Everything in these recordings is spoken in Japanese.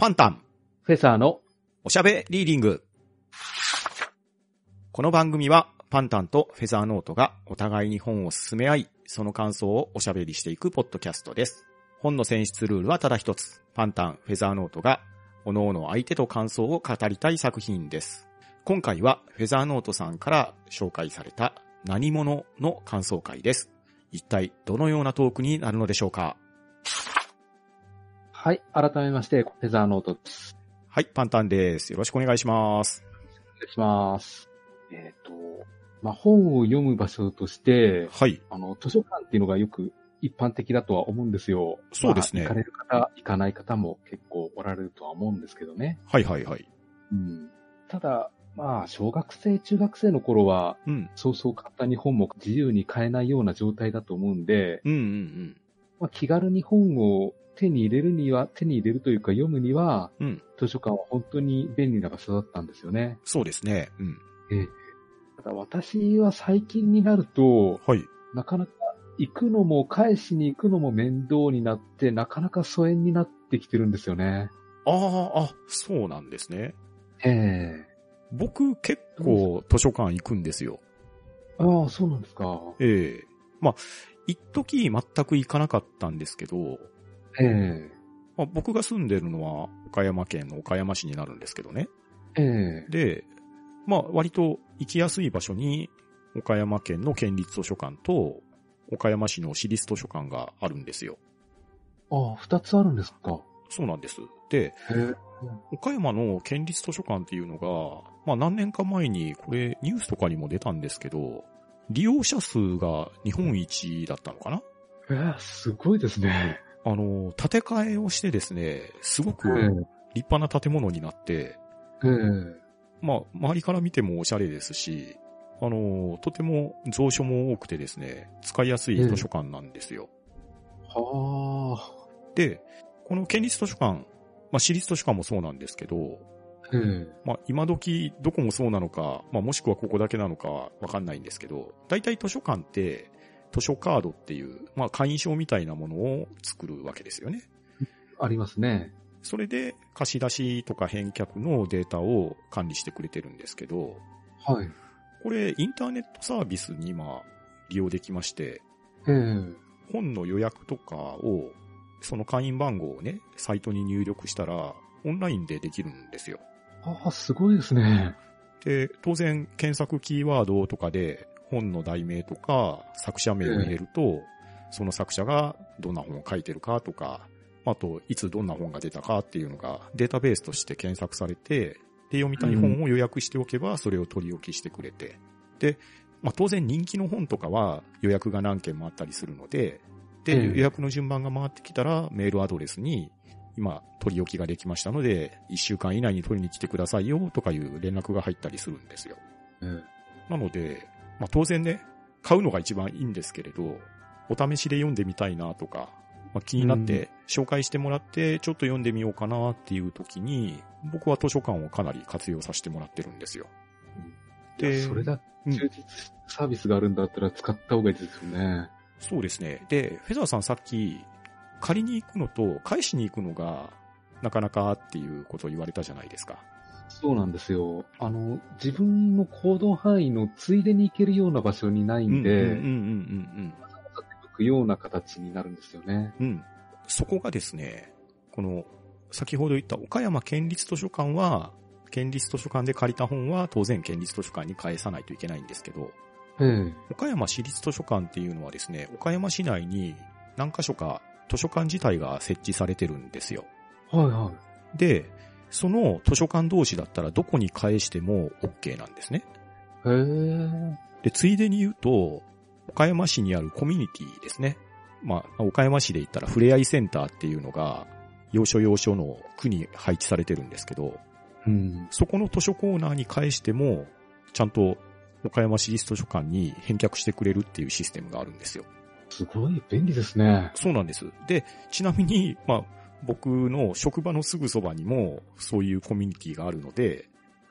パンタン、フェザーのおしゃべリーディング。この番組は、パンタンとフェザーノートがお互いに本を進め合い、その感想をおしゃべりしていくポッドキャストです。本の選出ルールはただ一つ。パンタン、フェザーノートが、各々相手と感想を語りたい作品です。今回は、フェザーノートさんから紹介された何者の感想会です。一体どのようなトークになるのでしょうか？はい、改めまして、フェザーノートです。はい、パンタンです。よろしくお願いします。お願いします。えっ、と、まあ、本を読む場所として、はい。あの、図書館っていうのがよく一般的だとは思うんですよ。そうですねまあ行かれる方、行かない方も結構おられるとは思うんですけどね。はいはいはい。うん。ただ、まあ、小学生、中学生の頃は、うん。そうそう簡単に本も自由に買えないような状態だと思うんで、うんうんうん。まあ、気軽に本を手に入れるには、手に入れるというか読むには、うん。図書館は本当に便利な場所だったんですよね。そうですね。うん。ええ。ただ私は最近になると、はい。なかなか行くのも返しに行くのも面倒になって、なかなか疎遠になってきてるんですよね。ああ、あ、そうなんですね。ええ。僕結構図書館行くんですよ。ああ、そうなんですか。ええまあ、一時全く行かなかったんですけど、ええ。まあ、僕が住んでるのは岡山県の岡山市になるんですけどね。ええ。で、まあ割と行きやすい場所に岡山県の県立図書館と岡山市の市立図書館があるんですよ。ああ、二つあるんですか？そうなんです。で、ええ。岡山の県立図書館っていうのが、まあ何年か前にこれニュースとかにも出たんですけど、利用者数が日本一だったのかなええ、すごいですね。あの、建て替えをしてですね、すごくえ立派な建物になって、え。ええ。まあ周りから見てもおしゃれですし、あの、とても蔵書も多くてですね、使いやすい図書館なんですよ。はで、この県立図書館、まあ私立図書館もそうなんですけど、あ。ええ。まあ、今時どこもそうなのか、まあ、もしくはここだけなのかわかんないんですけど、大体図書館って図書カードっていう、まあ、会員証みたいなものを作るわけですよね。ありますね。それで貸し出しとか返却のデータを管理してくれてるんですけど、はい。これインターネットサービスに今利用できまして、ええ。本の予約とかを、その会員番号をね、サイトに入力したら、オンラインでできるんですよ。ああ、すごいですね。で、当然検索キーワードとかで本の題名とか作者名を入れると、その作者がどんな本を書いてるかとか、あといつどんな本が出たかっていうのがデータベースとして検索されて、で、読みたい本を予約しておけばそれを取り置きしてくれて、で、まあ当然人気の本とかは予約が何件もあったりするので、で、ええ予約の順番が回ってきたらメールアドレスに今取り置きができましたので、1週間以内に取りに来てくださいよとかいう連絡が入ったりするんですよ。ええ。なので、まあ当然ね、買うのが一番いいんですけれど、お試しで読んでみたいなとか、まあ、気になって紹介してもらってちょっと読んでみようかなっていう時に、僕は図書館をかなり活用させてもらってるんですよ。で、それだうん充実サービスがあるんだったら使った方がいいですよね。そうですね。で、フェザーさんさっき、借りに行くのと返しに行くのが、なかなかっていうことを言われたじゃないですか。そうなんですよ。あの、自分の行動範囲のついでに行けるような場所にないんで、うんうんうん行くような形になるんですよね。うんうん。うん。そこがですね、この、先ほど言った岡山県立図書館は、県立図書館で借りた本は当然県立図書館に返さないといけないんですけど、ええ。岡山市立図書館っていうのはですね、岡山市内に何箇所か図書館自体が設置されてるんですよ。はいはい。で、その図書館同士だったらどこに返しても OK なんですね。へえ。で、ついでに言うと、岡山市にあるコミュニティですね。まあ、岡山市で言ったらふれあいセンターっていうのが、要所要所の区に配置されてるんですけど、うん。そこの図書コーナーに返しても、ちゃんと岡山市立図書館に返却してくれるっていうシステムがあるんですよ。すごい便利ですね。そうなんです。で、ちなみに、まあ、僕の職場のすぐそばにも、そういうコミュニティがあるので、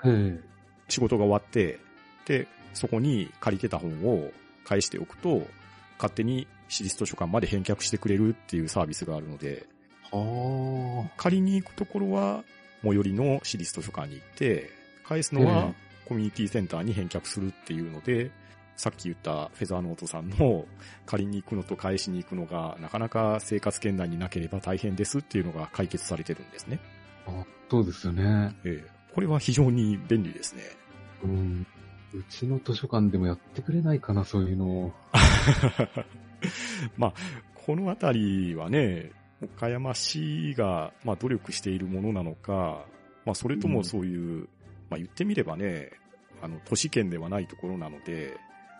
ええ。仕事が終わって、で、そこに借りてた本を返しておくと、勝手に私立図書館まで返却してくれるっていうサービスがあるので、はあ。借りに行くところは、最寄りの私立図書館に行って、返すのはコミュニティセンターに返却するっていうので、さっき言ったフェザーノートさんの借りに行くのと返しに行くのがなかなか生活圏内になければ大変ですっていうのが解決されてるんですね。あそうですよね。ええこれは非常に便利ですね。うん。うちの図書館でもやってくれないかな、そういうの。まあ、このあたりはね、岡山市が、まあ、努力しているものなのか、まあ、それともそういう、まあ、言ってみればね、あの、都市圏ではないところなので、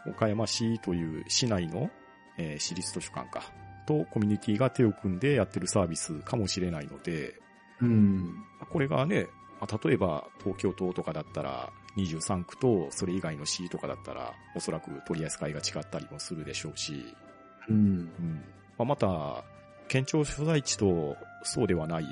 岡山市という市内の、えー私立図書館か、とコミュニティが手を組んでやってるサービスかもしれないので、うん。これがね、まあ例えば東京都とかだったら23区とそれ以外の市とかだったらおそらく取り扱いが違ったりもするでしょうし、うん。うんまあ、また、県庁所在地とそうではない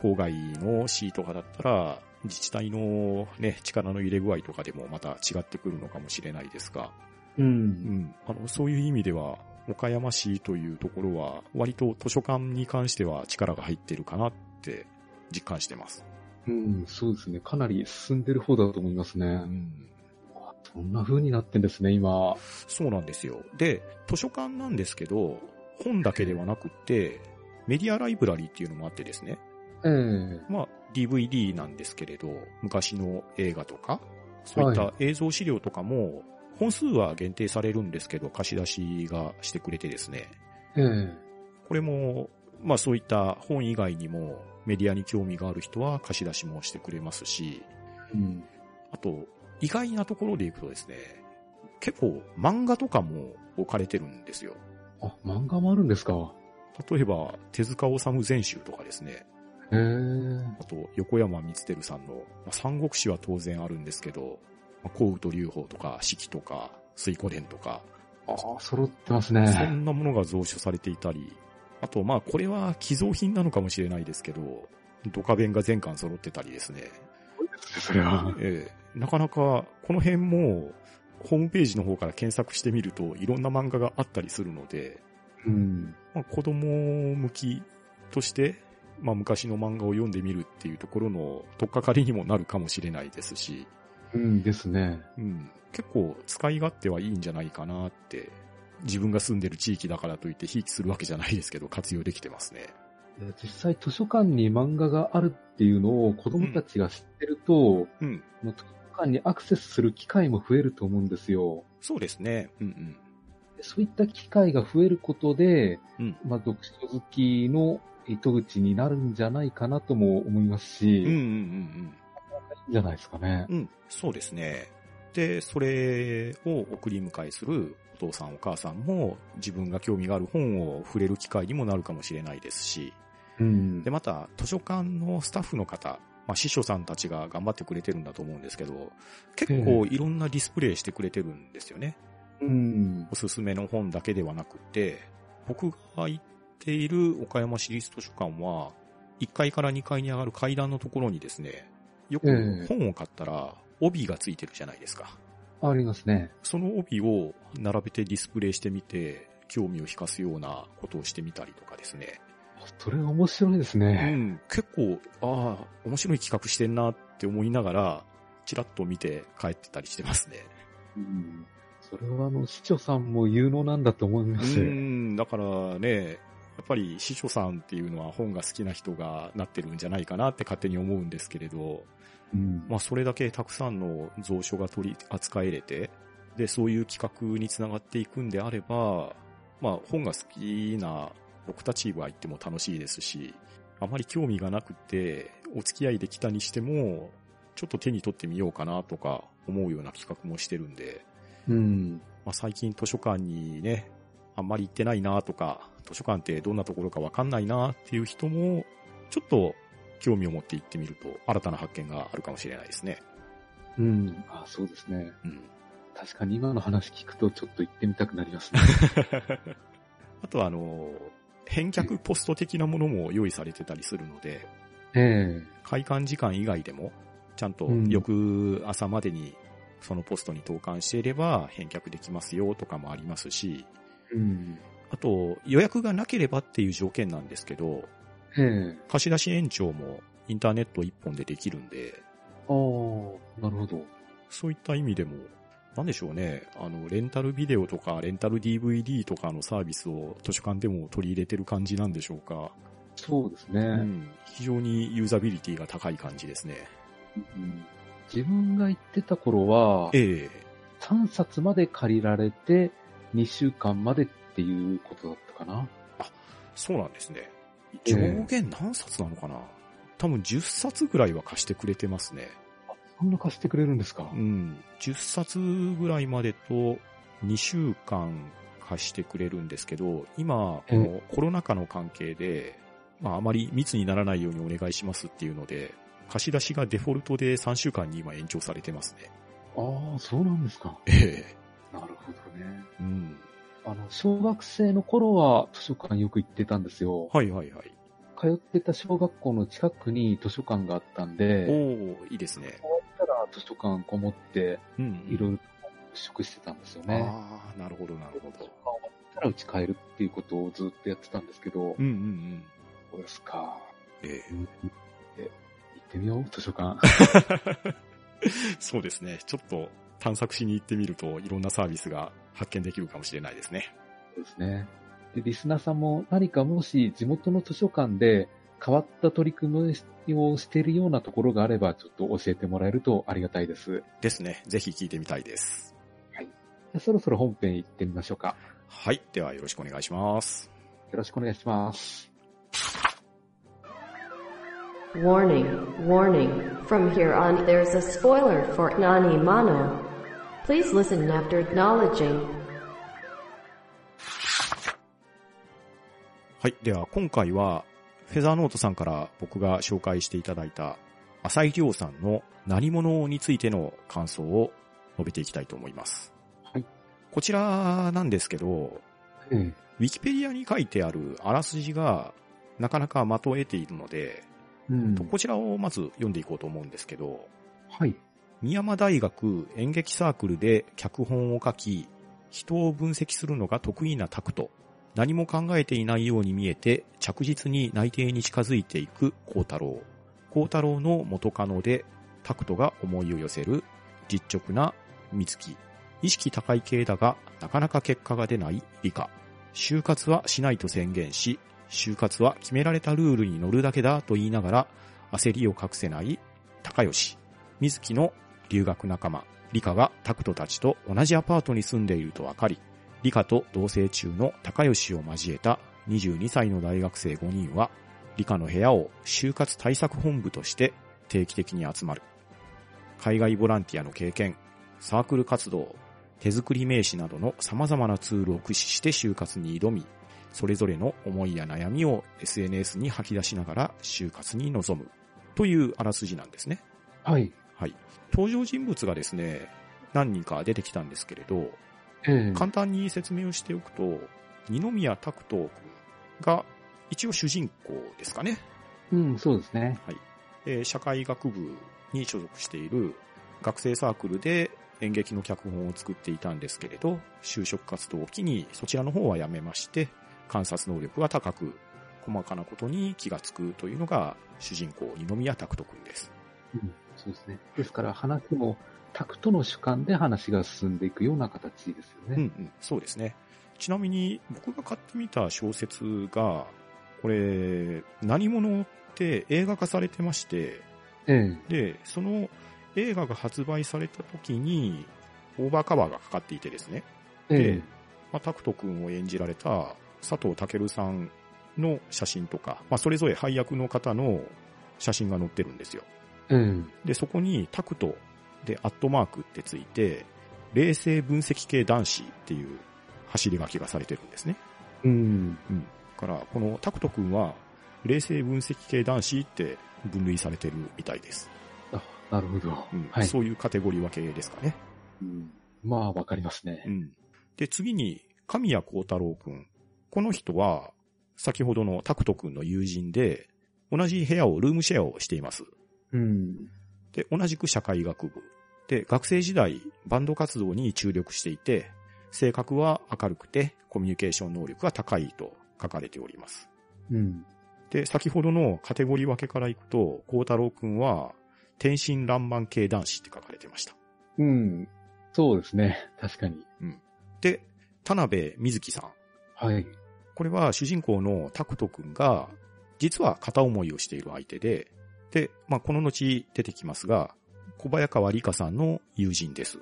郊外の市とかだったら自治体のね、力の入れ具合とかでもまた違ってくるのかもしれないですが、う。うんん、あの、そういう意味では岡山市というところは割と図書館に関しては力が入ってるかなって実感してます。うん、そうですね。かなり進んでる方だと思いますね。うんそんな風になってんですね、今。そうなんですよ。で、図書館なんですけど、本だけではなくって、メディアライブラリーっていうのもあってですね。ええまあ、DVD なんですけれど、昔の映画とか、そういった映像資料とかも、本数は限定されるんですけど、貸し出しがしてくれてですね。ええこれも、まあそういった本以外にも、メディアに興味がある人は貸し出しもしてくれますし、うん。あと、意外なところでいくとですね、結構漫画とかも置かれてるんですよ。あ、漫画もあるんですか？例えば、手塚治虫全集とかですね。へえ。あと、横山光輝さんの、まあ、三国志は当然あるんですけど、まあ、幸雨と龍宝とか、四季とか、水湖伝とか、ああ、揃ってますそね。んなものが蔵書されていたり、あと、まあ、これは寄贈品なのかもしれないですけど、ドカベンが全巻揃ってたりですね。それは。ええなかなか、この辺も、ホームページの方から検索してみると、いろんな漫画があったりするので、うん。まあ、子供向きとして、まあ、昔の漫画を読んでみるっていうところの取っかかりにもなるかもしれないですし、うんですね。うん、結構使い勝手はいいんじゃないかなって、自分が住んでる地域だからといってひいきするわけじゃないですけど、活用できてますね。で実際図書館に漫画があるっていうのを子供たちが知ってると、うん。もう図書館にアクセスする機会も増えると思うんですよ。そうですね。うんうん。でそういった機会が増えることで、うんまあ、読書好きの糸口になるんじゃないかなとも思いますし、うんうんうんいいんじゃないですかね。うん。うん。そうですね。で、それを送り迎えするお父さんお母さんも自分が興味がある本を触れる機会にもなるかもしれないですし、うんで、。また、図書館のスタッフの方、まあ、司書さんたちが頑張ってくれてるんだと思うんですけど、結構いろんなディスプレイしてくれてるんですよね。うん。おすすめの本だけではなくて、僕が行っている岡山市立図書館は、1階から2階に上がる階段のところにですね、よくええ本を買ったら、帯がついてるじゃないですか。ありますね。その帯を並べてディスプレイしてみて、興味を引かすようなことをしてみたりとかですね。それは面白いですうね。ん、結構、ああ、面白い企画してんなって思いながら、チラッと見て帰ってたりしてますね。うん。それはあの、市長さんも有能なんだと思います。うん、だからね、やっぱり司書さんっていうのは本が好きな人がなってるんじゃないかなって勝手に思うんですけれど、うん。まあそれだけたくさんの蔵書が取り扱えれて、で、そういう企画につながっていくんであれば、まあ本が好きな僕たちは行っても楽しいですし、あまり興味がなくて、お付き合いできたにしても、ちょっと手に取ってみようかなとか思うような企画もしてるんで、うん。まあ、最近図書館にね、あんまり行ってないなとか、図書館ってどんなところかわかんないなっていう人も、ちょっと興味を持って行ってみると新たな発見があるかもしれないですね。うん。あ、そうですね。うん。確かに今の話聞くとちょっと行ってみたくなりますね。あとはあの、返却ポスト的なものも用意されてたりするので、ええ開館時間以外でも、ちゃんとうん翌朝までにそのポストに投函していれば返却できますよとかもありますし、うん。あと予約がなければっていう条件なんですけど、ええ貸し出し延長もインターネット一本でできるんで、ああ、なるほど。そういった意味でも、なんでしょうね、あの、レンタルビデオとか、レンタル DVD とかのサービスを図書館でも取り入れてる感じなんでしょうか。そうですね。うん。非常にユーザビリティが高い感じですね。うん自分が行ってた頃は、ええ3冊まで借りられて、2週間までっていうことだったかな。そうなんですね。ええ上限何冊なのかな、多分10冊ぐらいは貸してくれてますね。そんな貸してくれるんですか？うん。10冊ぐらいまでと2週間貸してくれるんですけど、今、このコロナ禍の関係で、まああまり密にならないようにお願いしますっていうので、貸し出しがデフォルトで3週間に今延長されてますね。ああ、そうなんですか。ええなるほどね。うん。あの、小学生の頃は図書館よく行ってたんですよ。はいはいはい。通ってた小学校の近くに図書館があったんおで、ー、いいですね。終わったら図書館こもって。いろいろ物色してたんですよね。ああ、なるほどなるほど図書館。終わったら家帰るっていうことをずっとやってたんですけど、うんうんうん。そうですか。ええうんえ行ってみよう、図書館。そうですね。ちょっと探索しに行ってみるといろんなサービスが発見できるかもしれないですね。そうですね。で、リスナーさんも何かもし地元の図書館で変わった取り組みをしているようなところがあれば、ちょっと教えてもらえるとありがたいです。じですね。ぜひ聞いてみたいです。ゃあそろそろ本編行ってみましょうか。はい。ではよろしくお願いします。よろしくお願いします。Warning, warning. From here on, there's a spoiler for Nani Mano. Please listen after acknowledging. はい。では今回はフェザーノートさんから僕が紹介していただいた浅井亮さんの何者についての感想を述べていきたいと思います。はい。こちらなんですけど、ええ。ウィキペディアに書いてあるあらすじがなかなか的を得ているので、うん。こちらをまず読んでいこうと思うんですけど、はい。宮山大学演劇サークルで脚本を書き、人を分析するのが得意なタクト。何も考えていないように見えて着実に内定に近づいていく孝太郎。孝太郎の元カノでタクトが思いを寄せる実直な美月。意識高い系だがなかなか結果が出ない理科。就活はしないと宣言し、就活は決められたルールに乗るだけだと言いながら焦りを隠せない高吉。水木の留学仲間、理科がタクトたちと同じアパートに住んでいると分かり、理科と同棲中の高吉を交えた22歳の大学生5人は、理科の部屋を就活対策本部として定期的に集まる。海外ボランティアの経験、サークル活動、手作り名刺などの様々なツールを駆使して就活に挑み、それぞれの思いや悩みを SNS に吐き出しながら就活に臨むというあらすじなんですね。はい。はい。登場人物がですね、何人か出てきたんですけれど、ええ。簡単に説明をしておくと、二宮拓人君が一応主人公ですかね。うん、そうですね。えー社会学部に所属している学生サークルで演劇の脚本を作っていたんですけれど、就職活動を機にそちらの方はやめまして、観察能力が高く、細かなことに気がつくというのが主人公二宮拓人君です。うん、そうですね。ですから話もタクトの主観で話が進んでいくような形ですようんうね。ん、そうですね。ちなみに僕が買ってみた小説が、これ、何者って映画化されてまして、ええ。で、その映画が発売された時に、オーバーカバーがかかっていてですね、ええ。まあ、タクト君を演じられた佐藤健さんの写真とか、まあ、それぞれ配役の方の写真が載ってるんですよ。ええ。で、そこにタクトでアットマークってついて、冷静分析系男子っていう走り書きがされてるんですね。うん。うん。だから、このタクト君は、冷静分析系男子って分類されてるみたいです。あ、なるほど。うん。はい。そういうカテゴリー分けですかね。うん、まあ、わかりますねう。ん。で、次に、神谷幸太郎君。この人は、先ほどのタクト君の友人で、同じ部屋をルームシェアをしています。うん。で、同じく社会学部。で、学生時代、バンド活動に注力していて、性格は明るくて、コミュニケーション能力が高いと書かれております。うん。で、先ほどのカテゴリー分けからいくと、孝太郎くんは、天真爛漫系男子って書かれてました。うん。そうですね。確かに。で、田辺瑞希さん。はい。これは主人公のタクト君が、実は片思いをしている相手で、で、まあ、この後出てきますが、小早川理香さんの友人です。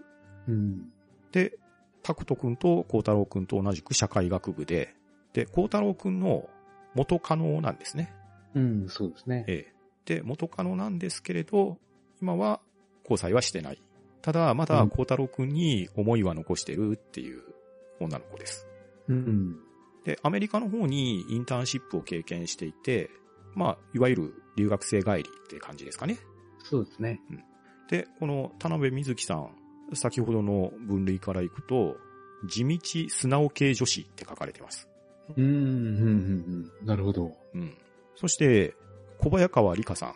うん。で、タクト君と孝太郎君と同じく社会学部で、で、孝太郎君の元カノなんですね。うん、そうですね。ええ。で、元カノなんですけれど、今は交際はしてない。ただ、まだうん孝太郎君に思いは残してるっていう女の子です。うん。で、アメリカの方にインターンシップを経験していて、まあ、いわゆる留学生帰りって感じですかね。そうですね。で、この田辺瑞希さん、先ほどの分類からいくと、地道素直系女子って書かれてます。うん、うん、うん、うん。なるほど。うん。そして、小早川理香さん。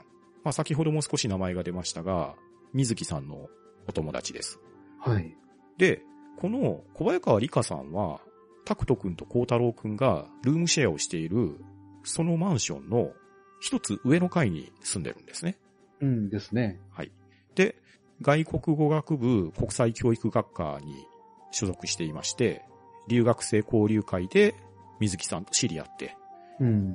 まあ、先ほども少し名前が出ましたが、水木さんのお友達です。はい。で、この小早川理香さんは、タクト君と孝太郎君がルームシェアをしている、そのマンションの一つ上の階に住んでるんですね。うんですね。はい。で、外国語学部国際教育学科に所属していまして、留学生交流会で水木さんと知り合って、うん。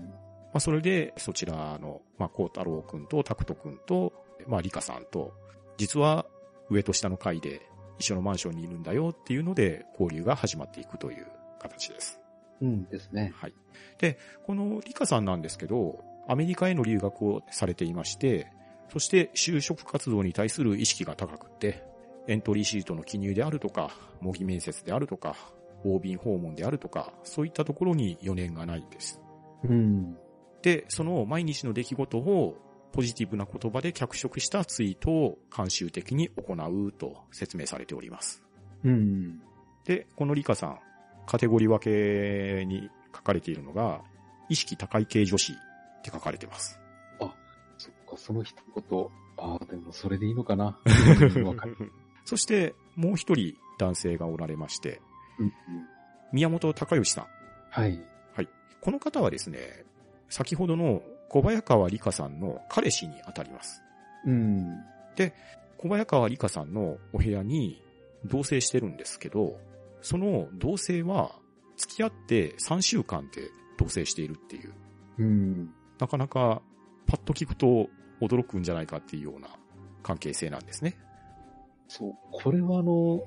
まあ、それで、そちらの、まあ、孝太郎くんとタクトくんと、まあ、リカさんと、実は上と下の階で一緒のマンションにいるんだよっていうので、交流が始まっていくという形です。うんですね。はい。で、このリカさんなんですけど、アメリカへの留学をされていまして、そして就職活動に対する意識が高くって、エントリーシートの記入であるとか、模擬面接であるとか、OB 訪問であるとか、そういったところに余念がないんです。うん。で、その毎日の出来事をポジティブな言葉で脚色したツイートを慣習的に行うと説明されております。うん。で、このリカさん、カテゴリー分けに書かれているのが、意識高い系女子って書かれてます。そっか、その一言。ああ、でもそれでいいのかな。かる。そして、もう一人男性がおられまして、うんうん宮本隆義さん。はい。この方はですね、先ほどの小早川理香さんの彼氏にあたります。うん。小早川理香さんのお部屋に同棲してるんですけど、その同棲は付き合って3週間で同棲しているっていう、うん。なかなかパッと聞くと驚くんじゃないかっていうような関係性なんですね。そう。これはあの、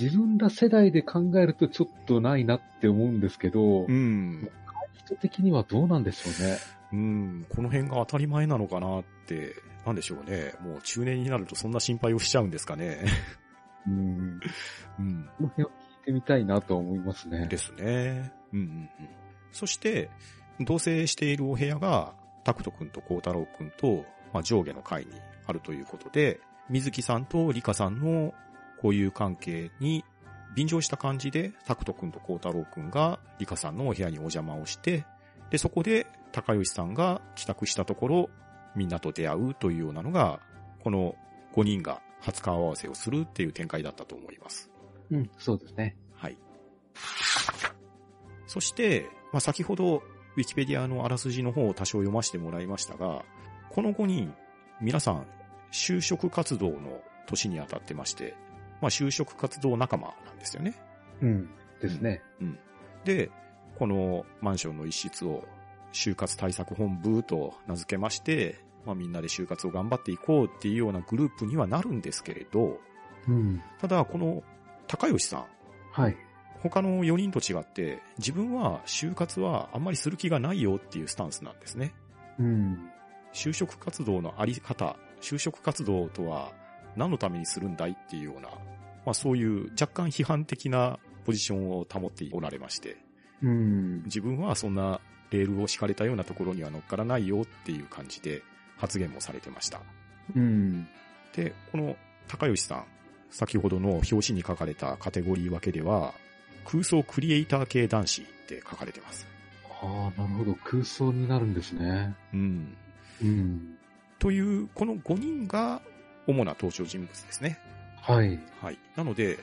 自分ら世代で考えるとちょっとないなって思うんですけど、うん。人的にはどうなんでしょうね。うん。この辺が当たり前なのかなって、なんでしょうね。もう中年になるとそんな心配をしちゃうんですかね。うん。うん。この辺を聞いてみたいなと思いますね。ですね。うんうんうん。そして、同棲しているお部屋が、タクト君と孝太郎君と、まあ、上下の階にあるということで、水木さんとリカさんの交友関係に便乗した感じで、タクト君と孝太郎君がリカさんのお部屋にお邪魔をして、で、そこで高吉さんが帰宅したところ、みんなと出会うというようなのが、この5人が初顔合わせをするっていう展開だったと思います。うん、そうですね。はい。そして、まあ、先ほど、ウィキペディアのあらすじの方を多少読ませてもらいましたが、この5人、皆さん、就職活動の年にあたってまして、まあ、就職活動仲間なんですよね。うん。ですね。で、このマンションの一室を、就活対策本部と名付けまして、まあ、みんなで就活を頑張っていこうっていうようなグループにはなるんですけれど、うん。ただ、この高吉さん、はい。他の4人と違って、自分は就活はあんまりする気がないよっていうスタンスなんですね。うん。就職活動のあり方、就職活動とは何のためにするんだいっていうような、まあそういう若干批判的なポジションを保っておられまして、うん。自分はそんなレールを敷かれたようなところには乗っからないよっていう感じで発言もされてました。うん。で、この高吉さん、先ほどの表紙に書かれたカテゴリー分けでは、空想クリエイター系男子って書かれてます。ああ、なるほど。空想になるんですね。うん。うん。という、この5人が主な登場人物ですね。はい。はい。なので、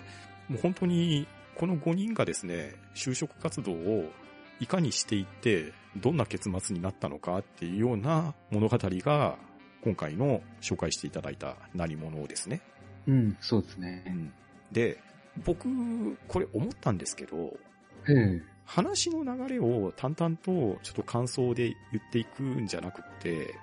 もう本当に、この5人がですね、就職活動をいかにしていって、どんな結末になったのかっていうような物語が、今回の紹介していただいた何者ですね。うん、そうですね。で、僕、これ思ったんですけど、ええ。話の流れを淡々とちょっと感想で言っていくんじゃなくって、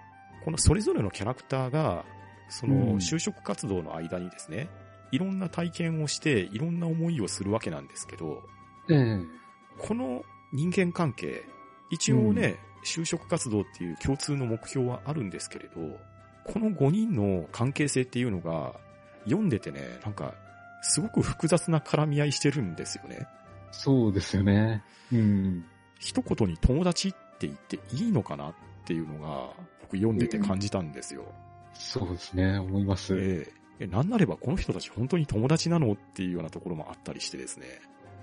このそれぞれのキャラクターが、そうんの就職活動の間にですね、いろんな体験をして、いろんな思いをするわけなんですけど、ええ。この人間関係、一応ね、就職活動っていう共通の目標はあるんですけれど、この5人の関係性っていうのが、読んでてね、なんか、すごく複雑な絡み合いしてるんですよね。そうですよね。うん。一言に友達って言っていいのかなっていうのが、僕読んでて感じたんですよ。そうですね、思います。えええなんなればこの人たち本当に友達なのっていうようなところもあったりしてですね。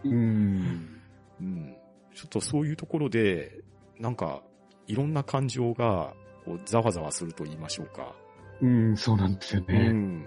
うん。うん。ちょっとそういうところで、なんか、いろんな感情が、こう、ざわざわすると言いましょうか。うん、そうなんですようね。ん。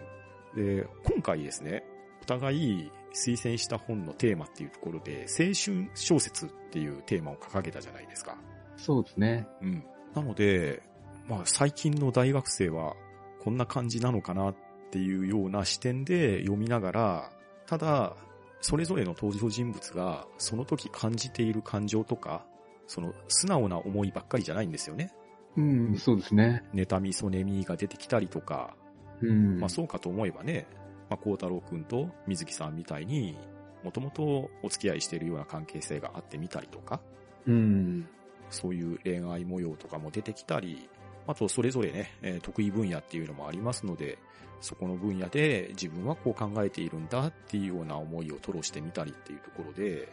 で、今回ですね、お互い推薦した本のテーマっていうところで、青春小説っていうテーマを掲げたじゃないですか。そうですね。うん。なので、まあ最近の大学生はこんな感じなのかなっていうような視点で読みながら、ただ、それぞれの登場人物がその時感じている感情とか、その素直な思いばっかりじゃないんですよね。うん、そうですね。妬み、そねみが出てきたりとか、うん。まあそうかと思えばね、まあ孝太郎くんと水木さんみたいに、もともとお付き合いしているような関係性があってみたりとか、うん。そういう恋愛模様とかも出てきたり、あとそれぞれね、えー得意分野っていうのもありますので、そこの分野で自分はこう考えているんだっていうような思いを吐露してみたりっていうところで、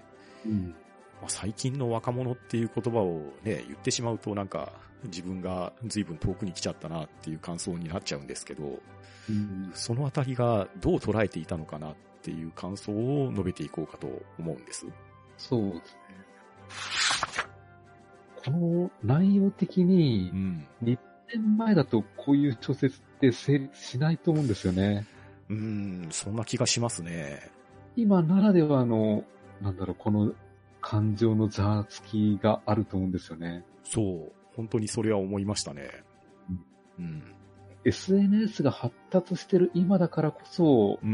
うん。まあ、最近の若者っていう言葉をね、言ってしまうとなんか自分が随分遠くに来ちゃったなっていう感想になっちゃうんですけど、うん。そのあたりがどう捉えていたのかなっていう感想を述べていこうかと思うんです。そうですね。この内容的にう、ん。2年前だとこういう小説って成立しないと思うんですよね。うーん、そんな気がしますね。今ならではの、なんだろう、この感情のざわつきがあると思うんですよね。そう。本当にそれは思いましたね。うん。SNS が発達してる今だからこそうんう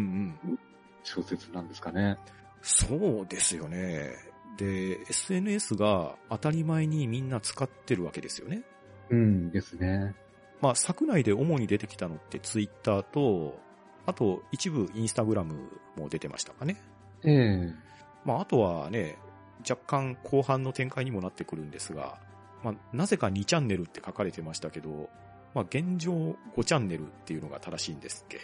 ん。小説なんですかね。そうですよね。で、SNS が当たり前にみんな使ってるわけですよね。うんですね。まあ、作内で主に出てきたのってツイッターと、あと一部インスタグラムも出てましたかね。ええまあ、あとはね、若干後半の展開にもなってくるんですが、まあ、なぜか2チャンネルって書かれてましたけど、まあ、現状5チャンネルっていうのが正しいんですっけ？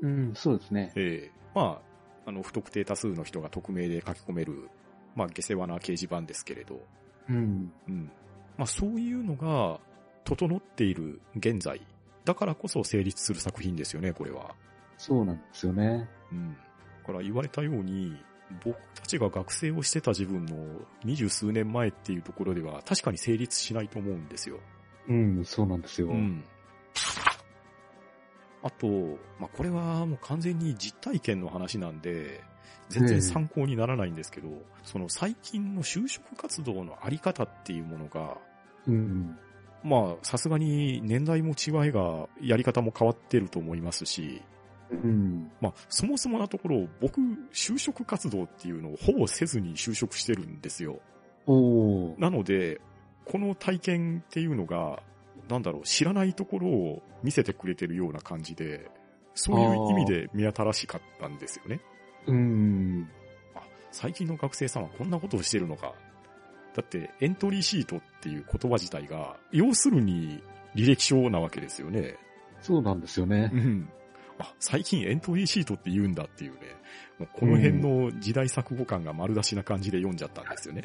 うん、そうですね。ええまあ、あの、不特定多数の人が匿名で書き込める、まあ、下世話な掲示板ですけれど、うん。うん。まあ、そういうのが、整っている現在、だからこそ成立する作品ですよね、これは。そうなんですよね。うん。だから言われたように、僕たちが学生をしてた自分の二十数年前っていうところでは確かに成立しないと思うんですよ。うん、そうなんですよ。うん。あと、まあ、これはもう完全に実体験の話なんで、全然参考にならないんですけど、その最近の就職活動のあり方っていうものが、うん。まあ、さすがに年代も違いが、やり方も変わってると思いますし、うん。まあ、そもそもなところ、僕、就職活動っていうのをほぼせずに就職してるんですよ。なので、この体験っていうのが、なんだろう、知らないところを見せてくれてるような感じで、そういう意味で目新しかったんですよね。うん。最近の学生さんはこんなことをしてるのか。だって、エントリーシートっていう言葉自体が、要するに履歴書なわけですよね。そうなんですよねう。ん。あ、最近エントリーシートって言うんだっていうね。もうこの辺の時代錯誤感が丸出しな感じで読んじゃったんですよね。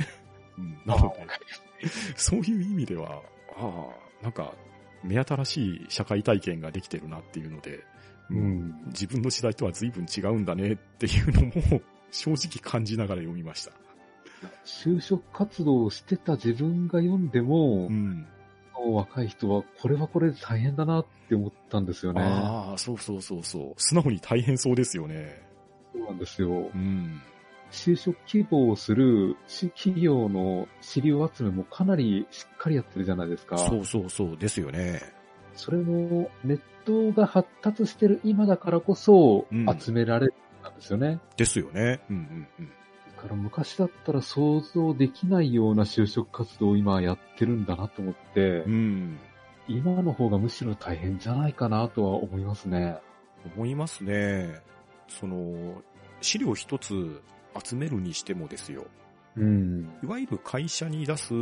うん。なので、そういう意味では、ああ、なんか、目新しい社会体験ができてるなっていうので、うん。自分の時代とは随分違うんだねっていうのも、正直感じながら読みました。就職活動をしてた自分が読んでもう、ん。若い人はこれはこれで大変だなって思ったんですよね。ああ、そうそうそうそう。素直に大変そうですよね。そうなんですよう。ん。就職希望をするし企業の資料集めもかなりしっかりやってるじゃないですか。そうそうそうですよね。それもネットが発達してる今だからこそうん集められるんですよね。ですよね。うんうんうん。だから昔だったら想像できないような就職活動を今やってるんだなと思って、うん。今の方がむしろ大変じゃないかなとは思いますね。思いますね。その、資料一つ集めるにしてもですよ。うん。いわゆる会社に出す、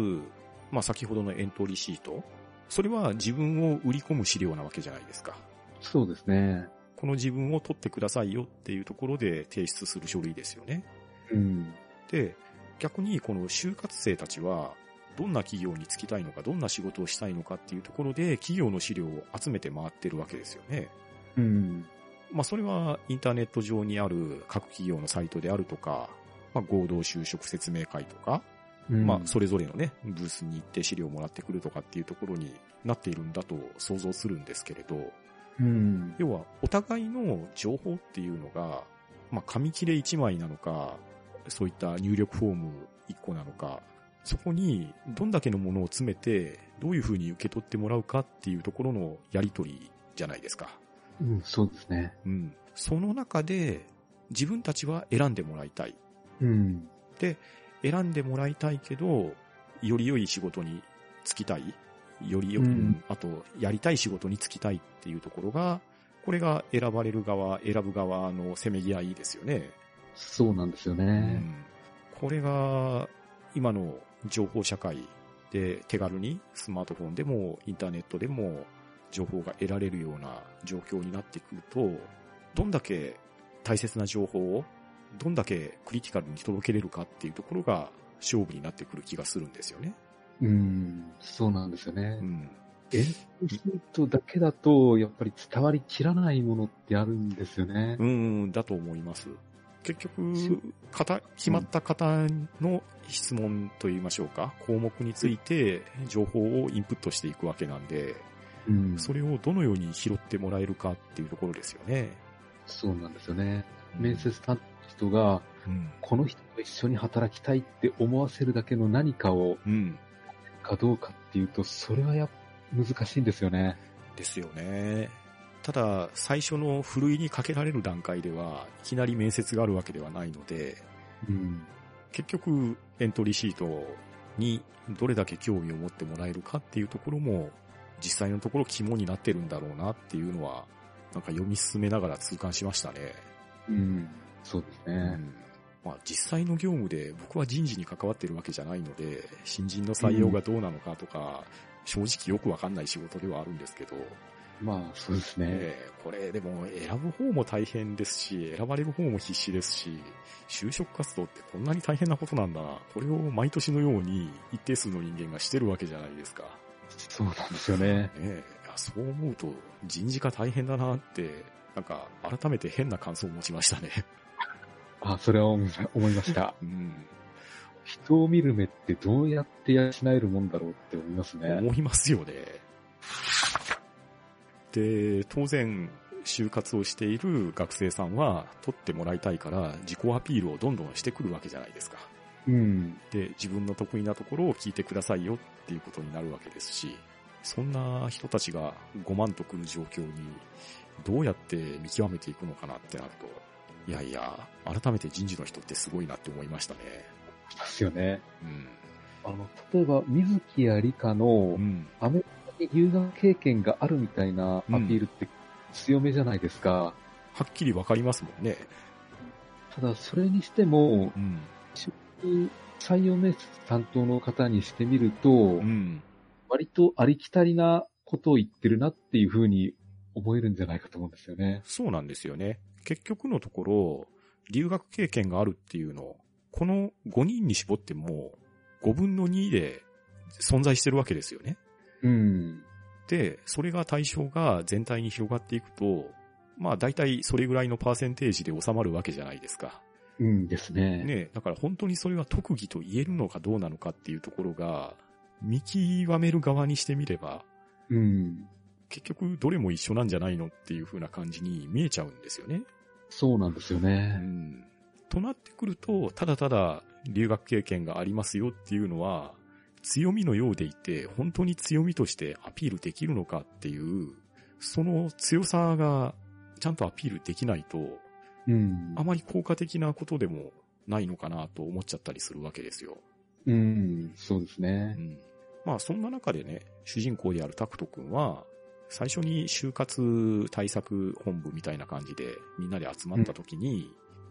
まあ先ほどのエントリーシート。それは自分を売り込む資料なわけじゃないですか。そうですね。この自分を取ってくださいよっていうところで提出する書類ですよね。うん。で、逆にこの就活生たちは、どんな企業に就きたいのか、どんな仕事をしたいのかっていうところで、企業の資料を集めて回ってるわけですよね。うん。まあそれはインターネット上にある各企業のサイトであるとか、まあ合同就職説明会とか、うんまあそれぞれのね、ブースに行って資料をもらってくるとかっていうところになっているんだと想像するんですけれど、うん。要はお互いの情報っていうのが、まあ紙切れ1枚なのか、そういった入力フォーム1個なのか、そこにどんだけのものを詰めて、どういうふうに受け取ってもらうかっていうところのやりとりじゃないですか。うん、そうですね。うん。その中で自分たちは選んでもらいたい。うん。選んでもらいたいけど、より良い仕事に就きたい。よりよ、うんあと、やりたい仕事に就きたいっていうところが、これが選ばれる側、選ぶ側のせめぎ合いですよね。そうなんですようね。ん。これが、今の情報社会で手軽にスマートフォンでもインターネットでも情報が得られるような状況になってくると、どんだけ大切な情報をどんだけクリティカルに届けれるかっていうところが勝負になってくる気がするんですよね。うん。そうなんですよねう。ん。エントリートだけだと、やっぱり伝わりきらないものってあるんですよね。うん、だと思います。結し局、型、決まった方の質問といいましょうか、項目について情報をインプットしていくわけなんで、うん。それをどのように拾ってもらえるかっていうところですよね。そうなんですよね。面接担当の人が、うん。この人と一緒に働きたいって思わせるだけの何かを、うん。かどうかっていうと、それはやっ難しいんですよね。ですよね。ただ、最初のふるいにかけられる段階では、いきなり面接があるわけではないので、うん。結局、エントリーシートにどれだけ興味を持ってもらえるかっていうところも、実際のところ肝になってるんだろうなっていうのは、なんか読み進めながら痛感しましたね。うん。そうですうね。んまあ、実際の業務で僕は人事に関わってるわけじゃないので、新人の採用がどうなのかとか、正直よくわかんない仕事ではあるんですけど、まあ、そうですね。ええこれでも選ぶ方も大変ですし、選ばれる方も必死ですし、就職活動ってこんなに大変なことなんだな。これを毎年のように一定数の人間がしてるわけじゃないですか。そうなんですよね。ねそう思うと人事が大変だなって、なんか改めて変な感想を持ちましたね。あ、それは思い思いました。うん。人を見る目ってどうやって養えるもんだろうって思いますね。思いますよね。で、当然、就活をしている学生さんは取ってもらいたいから自己アピールをどんどんしてくるわけじゃないですか。うん。で、自分の得意なところを聞いてくださいよっていうことになるわけですし、そんな人たちが5万とくる状況にどうやって見極めていくのかなってなると、いやいや、改めて人事の人ってすごいなって思いましたね。ですよね。うん。あの、例えば、水木や理科のうん。アメリカに留学経験があるみたいなアピールって強めじゃないですか。はっきりわかりますもんね。ただ、それにしても、うん。採用面接担当の方にしてみると、うん。割とありきたりなことを言ってるなっていうふうに思えるんじゃないかと思うんですよね。そうなんですよね。結局のところ、留学経験があるっていうの、この5人に絞っても5分の2で存在してるわけですよね。うん。で、それが対象が全体に広がっていくと、まあ大体それぐらいのパーセンテージで収まるわけじゃないですか。うんですね。ねだから本当にそれは特技と言えるのかどうなのかっていうところが、見極める側にしてみれば、うん。結局どれも一緒なんじゃないのっていう風な感じに見えちゃうんですよね。そうなんですようね。ん。となってくると、ただただ留学経験がありますよっていうのは、強みのようでいて、本当に強みとしてアピールできるのかっていう、その強さがちゃんとアピールできないと、うん。あまり効果的なことでもないのかなと思っちゃったりするわけですよ。うん。そうですうね。ん。まあそんな中でね、主人公であるタクト君は、最初に就活対策本部みたいな感じでみんなで集まった時に、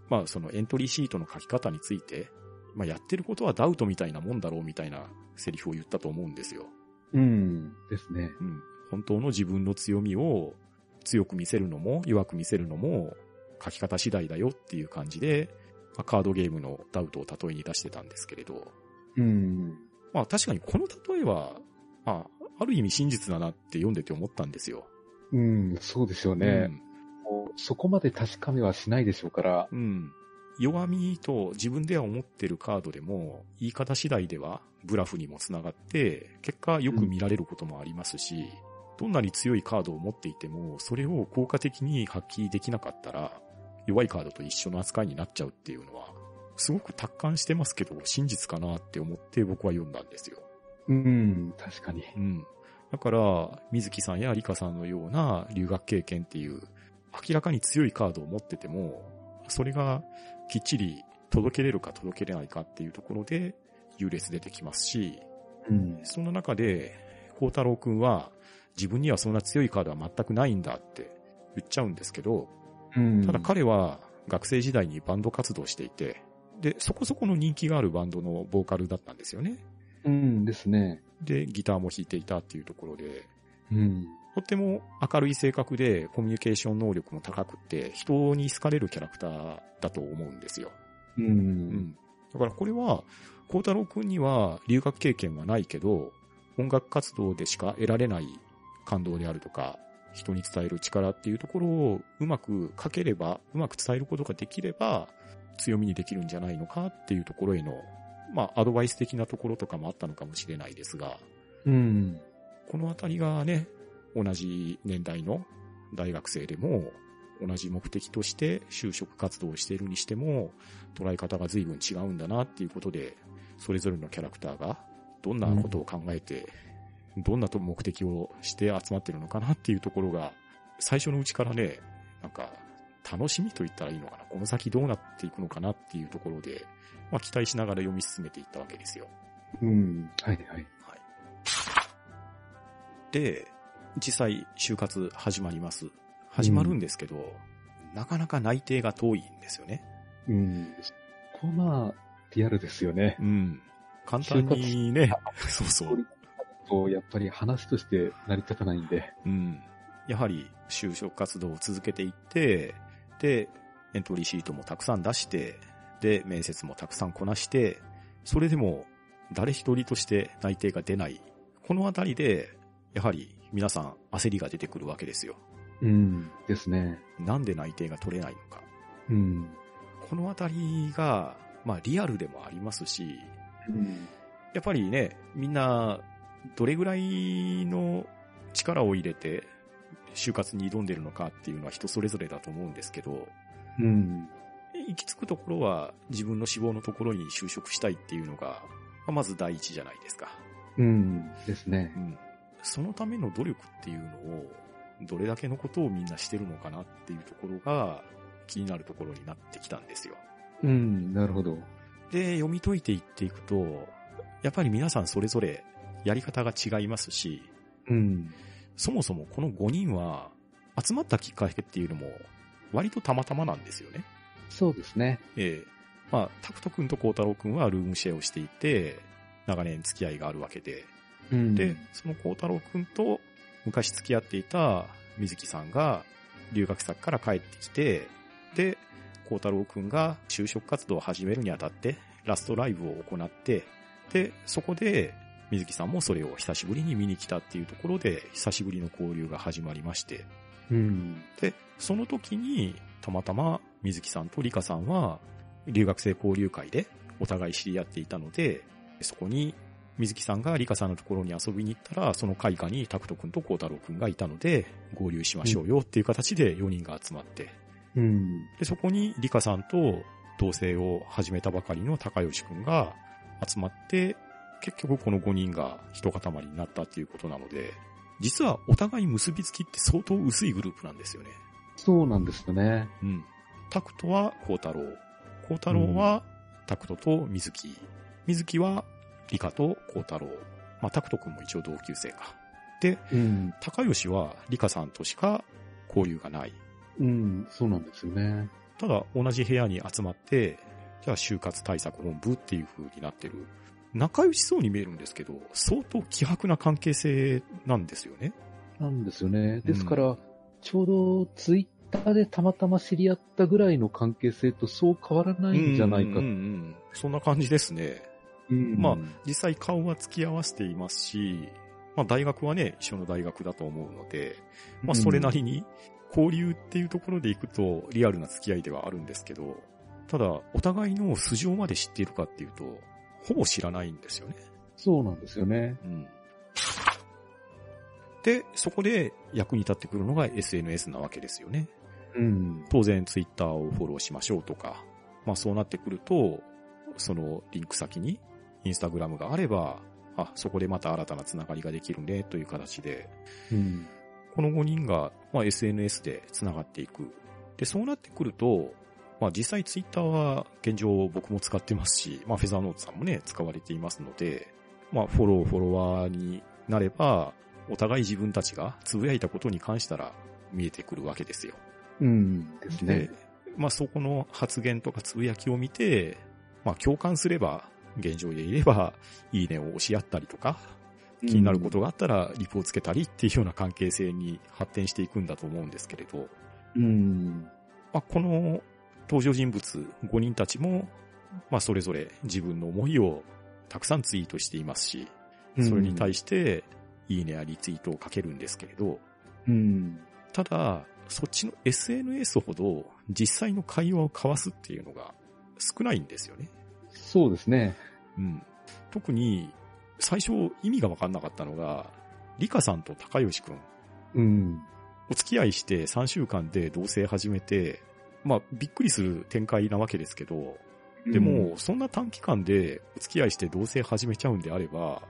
まあそのエントリーシートの書き方について、まあやってることはダウトみたいなもんだろうみたいなセリフを言ったと思うんですよ。うん。ですね。うん。本当の自分の強みを強く見せるのも弱く見せるのも書き方次第だよっていう感じで、まあカードゲームのダウトを例えに出してたんですけれど、うん。まあ確かにこの例えは、まあ、ある意味真実だなって読んでて思ったんですよ。うん。そうでしょうね。もうそこまで確かめはしないでしょうから。うん。うん。弱みと自分では思ってるカードでも、言い方次第ではブラフにもつながって、結果よく見られることもありますし、どんなに強いカードを持っていても、それを効果的に発揮できなかったら、弱いカードと一緒の扱いになっちゃうっていうのは、すごく達観してますけど、真実かなって思って僕は読んだんですよ。うん。確かに。うん。だから、水木さんやリカさんのような留学経験っていう、明らかに強いカードを持ってても、それがきっちり届けれるか届けれないかっていうところで優劣出てきますし、うん。そんな中で、孝太郎くんは自分にはそんな強いカードは全くないんだって言っちゃうんですけど、うん。ただ彼は学生時代にバンド活動していて、で、そこそこの人気があるバンドのボーカルだったんですよね。うんですね。で、ギターも弾いていたっていうところで、うん。とっても明るい性格でコミュニケーション能力も高くって人に好かれるキャラクターだと思うんですよ。う。うんん。だからこれは、孝太郎くんには留学経験はないけど、音楽活動でしか得られない感動であるとか、人に伝える力っていうところをうまく書ければ、うまく伝えることができれば、強みにできるんじゃないのかっていうところへの、まあ、アドバイス的なところとかもあったのかもしれないですが、うん。このあたりがね、同じ年代の大学生でも、同じ目的として就職活動をしているにしても、捉え方が随分違うんだなっていうことで、それぞれのキャラクターがどんなことを考えて、どんなと目的をして集まってるのかなっていうところが、最初のうちからね、なんか、楽しみと言ったらいいのかな。この先どうなっていくのかなっていうところで、まあ期待しながら読み進めていったわけですよ。うん。はいはい。はい。で、実際就活始まります。始まるんですけど、なかなか内定が遠いんですよね。うん。ここまあ、リアルですよねう。ん。簡単にね、そうそう。と、やっぱり話として成り立たないんで。うん。やはり就職活動を続けていって、で、エントリーシートもたくさん出して、で、面接もたくさんこなして、それでも誰一人として内定が出ない。このあたりで、やはり皆さん焦りが出てくるわけですよ。うん。ですね。なんで内定が取れないのか。うん。このあたりが、まあリアルでもありますし、うん。やっぱりね、みんな、どれぐらいの力を入れて、就活に挑んでるのかっていうのは人それぞれだと思うんですけど、うん。行き着くところは自分の志望のところに就職したいっていうのが、まず第一じゃないですか。うん。ですねう。ん。そのための努力っていうのを、どれだけのことをみんなしてるのかなっていうところが気になるところになってきたんですよ。うん。なるほど。で、読み解いていっていくと、やっぱり皆さんそれぞれやり方が違いますし、うん。そもそもこの5人は集まったきっかけっていうのも割とたまたまなんですよね。そうですね。ええまあ、タクト君と孝太郎君はルームシェアをしていて、長年付き合いがあるわけで、うん。で、その孝太郎君と昔付き合っていた水木さんが留学先から帰ってきて、で、孝太郎君が就職活動を始めるにあたってラストライブを行って、で、そこで水木さんもそれを久しぶりに見に来たっていうところで久しぶりの交流が始まりまして、うん。で、その時にたまたま水木さんと理香さんは留学生交流会でお互い知り合っていたので、そこに水木さんが理香さんのところに遊びに行ったら、その会館にタクト君と孝太郎君がいたので、合流しましょうよっていう形で4人が集まって、うん。で、そこに理香さんと同棲を始めたばかりの高吉くんが集まって、結局この5人が一塊になったっていうことなので、実はお互い結びつきって相当薄いグループなんですよね。そうなんですよね。うん。タクトは孝太郎。孝太郎はタクトと水木。水木は理香と孝太郎。まあ、タクトくんも一応同級生か。で、うん。高吉は理香さんとしか交流がない。うん、そうなんですよね。ただ、同じ部屋に集まって、じゃあ就活対策本部っていう風になってる。仲良しそうに見えるんですけど、相当希薄な関係性なんですよね。なんですよね。ですから、ちょうどツイッターでたまたま知り合ったぐらいの関係性とそう変わらないんじゃないかうんうんうんそんな感じですね。うんまあ実際顔は付き合わせていますし、まあ大学はね、一緒の大学だと思うので、まあそれなりに交流っていうところでいくとリアルな付き合いではあるんですけど、ただお互いの素性まで知っているかっていうと、ほぼ知らないんですよね。そうなんですよね。うん。で、そこで役に立ってくるのが SNS なわけですよね。うん。当然ツイッターをフォローしましょうとか、まあそうなってくると、そのリンク先にインスタグラムがあれば、あ、そこでまた新たなつながりができるねという形で、うん。この5人が、まあ、SNS でつながっていく。で、そうなってくると、まあ実際ツイッターは現状僕も使ってますし、まあフェザーノートさんもね、使われていますので、まあフォロー、フォロワーになれば、お互い自分たちがつぶやいたことに関したら見えてくるわけですよ。うん。ですねで。、まあそこの発言とかつぶやきを見て、まあ共感すれば、現状でいれば、いいねを押し合ったりとか、気になることがあったらリプをつけたりっていうような関係性に発展していくんだと思うんですけれど、うん。まあこの登場人物5人たちも、まあそれぞれ自分の思いをたくさんツイートしていますし、それに対して、いいねやリツイートをかけるんですけれど、うん。ただ、そっちの SNS ほど実際の会話を交わすっていうのが少ないんですよね。そうですね。うん。特に、最初意味がわかんなかったのが、リカさんと高吉くん、うん。お付き合いして3週間で同棲始めて、まあ、びっくりする展開なわけですけど、でも、そんな短期間でお付き合いして同棲始めちゃうんであれば、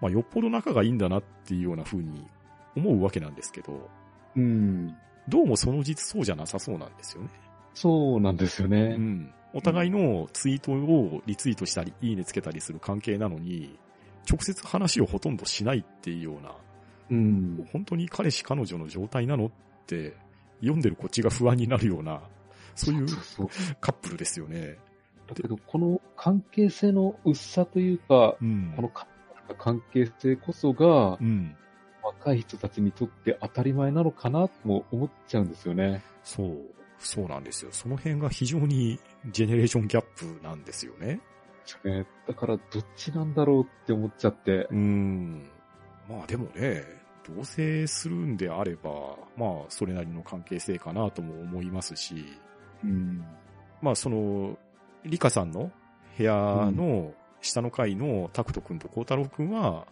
まあ、よっぽど仲がいいんだなっていうような風に思うわけなんですけど、うん。どうもその実そうじゃなさそうなんですよね。そうなんですようね。ん。お互いのツイートをリツイートしたり、いいねつけたりする関係なのに、直接話をほとんどしないっていうような、うん。本当に彼氏彼女の状態なのって、読んでるこっちが不安になるような、そういう。カップルですよね。だけど、この関係性の薄さというか、うん。このか関係性こそがう、ん。若い人たちにとって当たり前なのかなとも思っちゃうんですよね。そう、そうなんですよ。その辺が非常にジェネレーションギャップなんですよね。ねだから、どっちなんだろうって思っちゃって。うん。まあでもね、同棲するんであれば、まあそれなりの関係性かなとも思いますし、うん。まあその、リカさんの部屋の下の階のタクト君と孝太郎君は、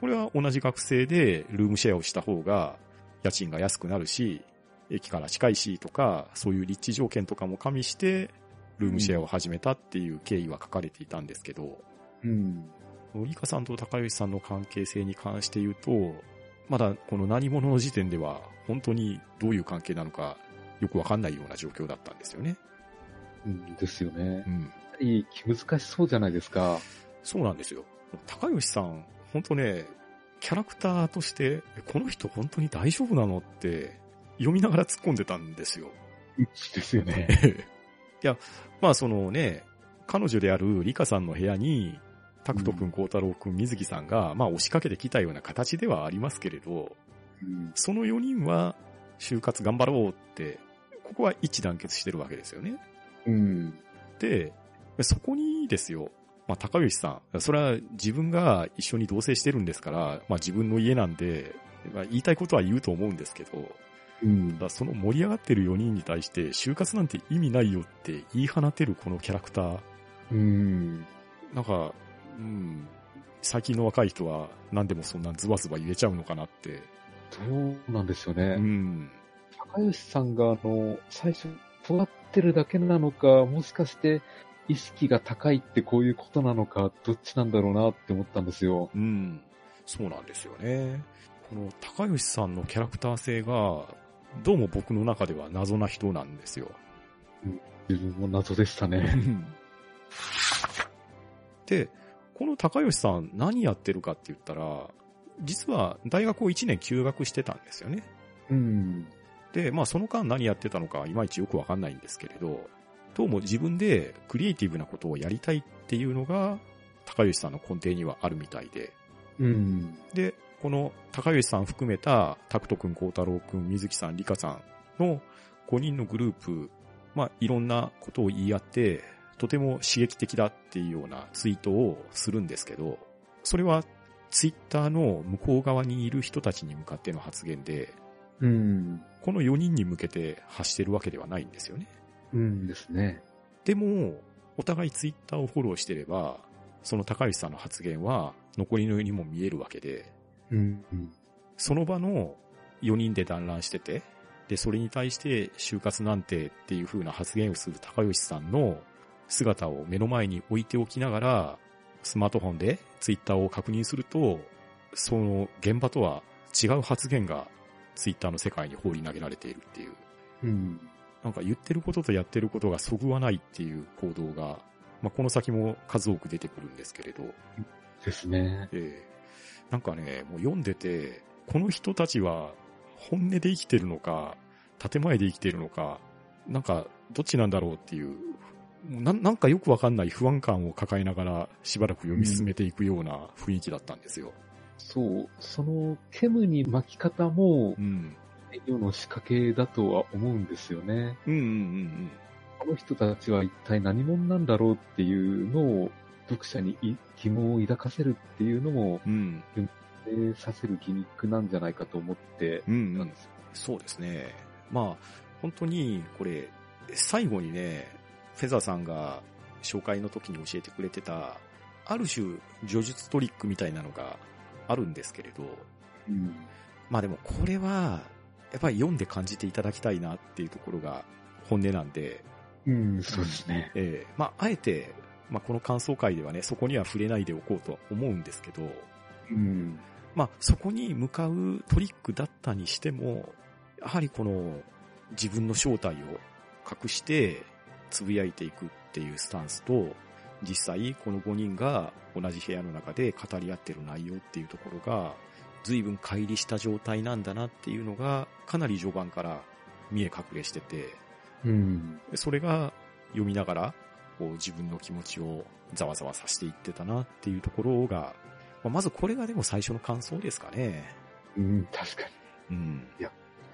これは同じ学生でルームシェアをした方が家賃が安くなるし、駅から近いしとか、そういう立地条件とかも加味して、ルームシェアを始めたっていう経緯は書かれていたんですけど、うん。リカさんと高吉さんの関係性に関して言うと、まだこの何者の時点では本当にどういう関係なのかよくわかんないような状況だったんですよね。うんですよねう。ん。やはり気難しそうじゃないですか。そうなんですよ。高吉さん、本当ね、キャラクターとして、えこの人本当に大丈夫なのって読みながら突っ込んでたんですよ。ですよね。いや、まあそのね、彼女であるリカさんの部屋に、タクト君、孝太郎君、水木さんが、まあ押しかけてきたような形ではありますけれど、うんその4人は、就活頑張ろうって、ここは一致団結してるわけですよね。うん。で、そこにですよ、まあ、高吉さん、それは自分が一緒に同棲してるんですから、まあ、自分の家なんで、まあ、言いたいことは言うと思うんですけど、うんただその盛り上がってる4人に対して、就活なんて意味ないよって言い放てるこのキャラクター、うん。なんか、うん、最近の若い人は何でもそんなズバズバ言えちゃうのかなって。そうなんですようね。ん。高吉さんが、あの、最初、尖ってるだけなのか、もしかして意識が高いってこういうことなのか、どっちなんだろうなって思ったんですよ。うん。そうなんですよね。この高吉さんのキャラクター性が、どうも僕の中では謎な人なんですよ。自分も謎でしたね。で、この高吉さん何やってるかって言ったら、実は大学を1年休学してたんですよね。うん。で、まあその間何やってたのかいまいちよくわかんないんですけれど、どうも自分でクリエイティブなことをやりたいっていうのが、高吉さんの根底にはあるみたいで、うん。で、この高吉さん含めた、タクト君、孝太郎君、水木さん、リカさんの5人のグループ、まあ、いろんなことを言い合って、とても刺激的だっていうようなツイートをするんですけど、それはツイッターの向こう側にいる人たちに向かっての発言で、うん。この4人に向けて発してるわけではないんですよね。うんですね。でも、お互いツイッターをフォローしてれば、その高吉さんの発言は残りのようにも見えるわけで、うん。うんその場の4人で団らんしてて、で、それに対して就活なんてっていう風な発言をする高吉さんの姿を目の前に置いておきながら、スマートフォンでツイッターを確認すると、その現場とは違う発言がツイッターの世界に放り投げられているっていう。うん。なんか言ってることとやってることがそぐわないっていう行動が、まあ、この先も数多く出てくるんですけれど、ですね。ええなんかね、もう読んでて、この人たちは本音で生きてるのか、建前で生きてるのか、なんかどっちなんだろうっていう、なんなんかよくわかんない不安感を抱えながらしばらく読み進めていくような雰囲気だったんですよ。そう。その、ケムに巻き方もう、ん。世の仕掛けだとは思うんですよね。うんうんうんこの人たちは一体何者なんだろうっていうのを、読者にい疑問を抱かせるっていうのも、うん。うん。えーさせるギミックなんじゃないかと思ってうん、うんたんですよ。そうですね。まあ、本当に、これ、最後にね、フェザーさんが紹介の時に教えてくれてた、ある種、叙述トリックみたいなのがあるんですけれど、うん。まあでもこれは、やっぱり読んで感じていただきたいなっていうところが本音なんで、うん、そうですね。ええまああえて、まあこの感想会ではね、そこには触れないでおこうとは思うんですけど、うん。まあ、そこに向かうトリックだったにしても、やはりこの自分の正体を隠してつぶやいていくっていうスタンスと、実際この5人が同じ部屋の中で語り合ってる内容っていうところが、随分乖離した状態なんだなっていうのが、かなり序盤から見え隠れしてて、うん。それが読みながら、こう自分の気持ちをざわざわさせていってたなっていうところが、まあまずこれがでも最初の感想ですかね。うん、確かに。うん。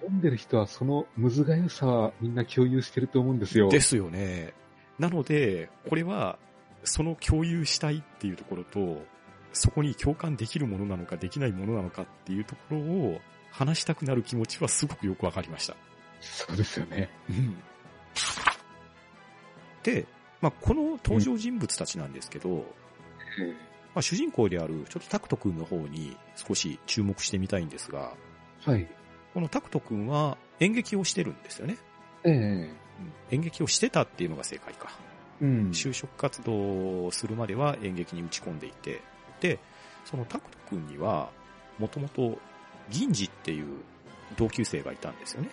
読んでる人はそのむずがゆさはみんな共有してると思うんですよ。ですよね。なので、これは、その共有したいっていうところと、そこに共感できるものなのかできないものなのかっていうところを話したくなる気持ちはすごくよくわかりました。そうですよね。で、まあ、この登場人物たちなんですけど、まあ、主人公であるちょっとタクト君の方に少し注目してみたいんですが、はい。このタクト君は演劇をしてるんですよね。ええうん演劇をしてたっていうのが正解か。うん。就職活動をするまでは演劇に打ち込んでいて、で、そのタクト君には、もともと銀次っていう同級生がいたんですよね。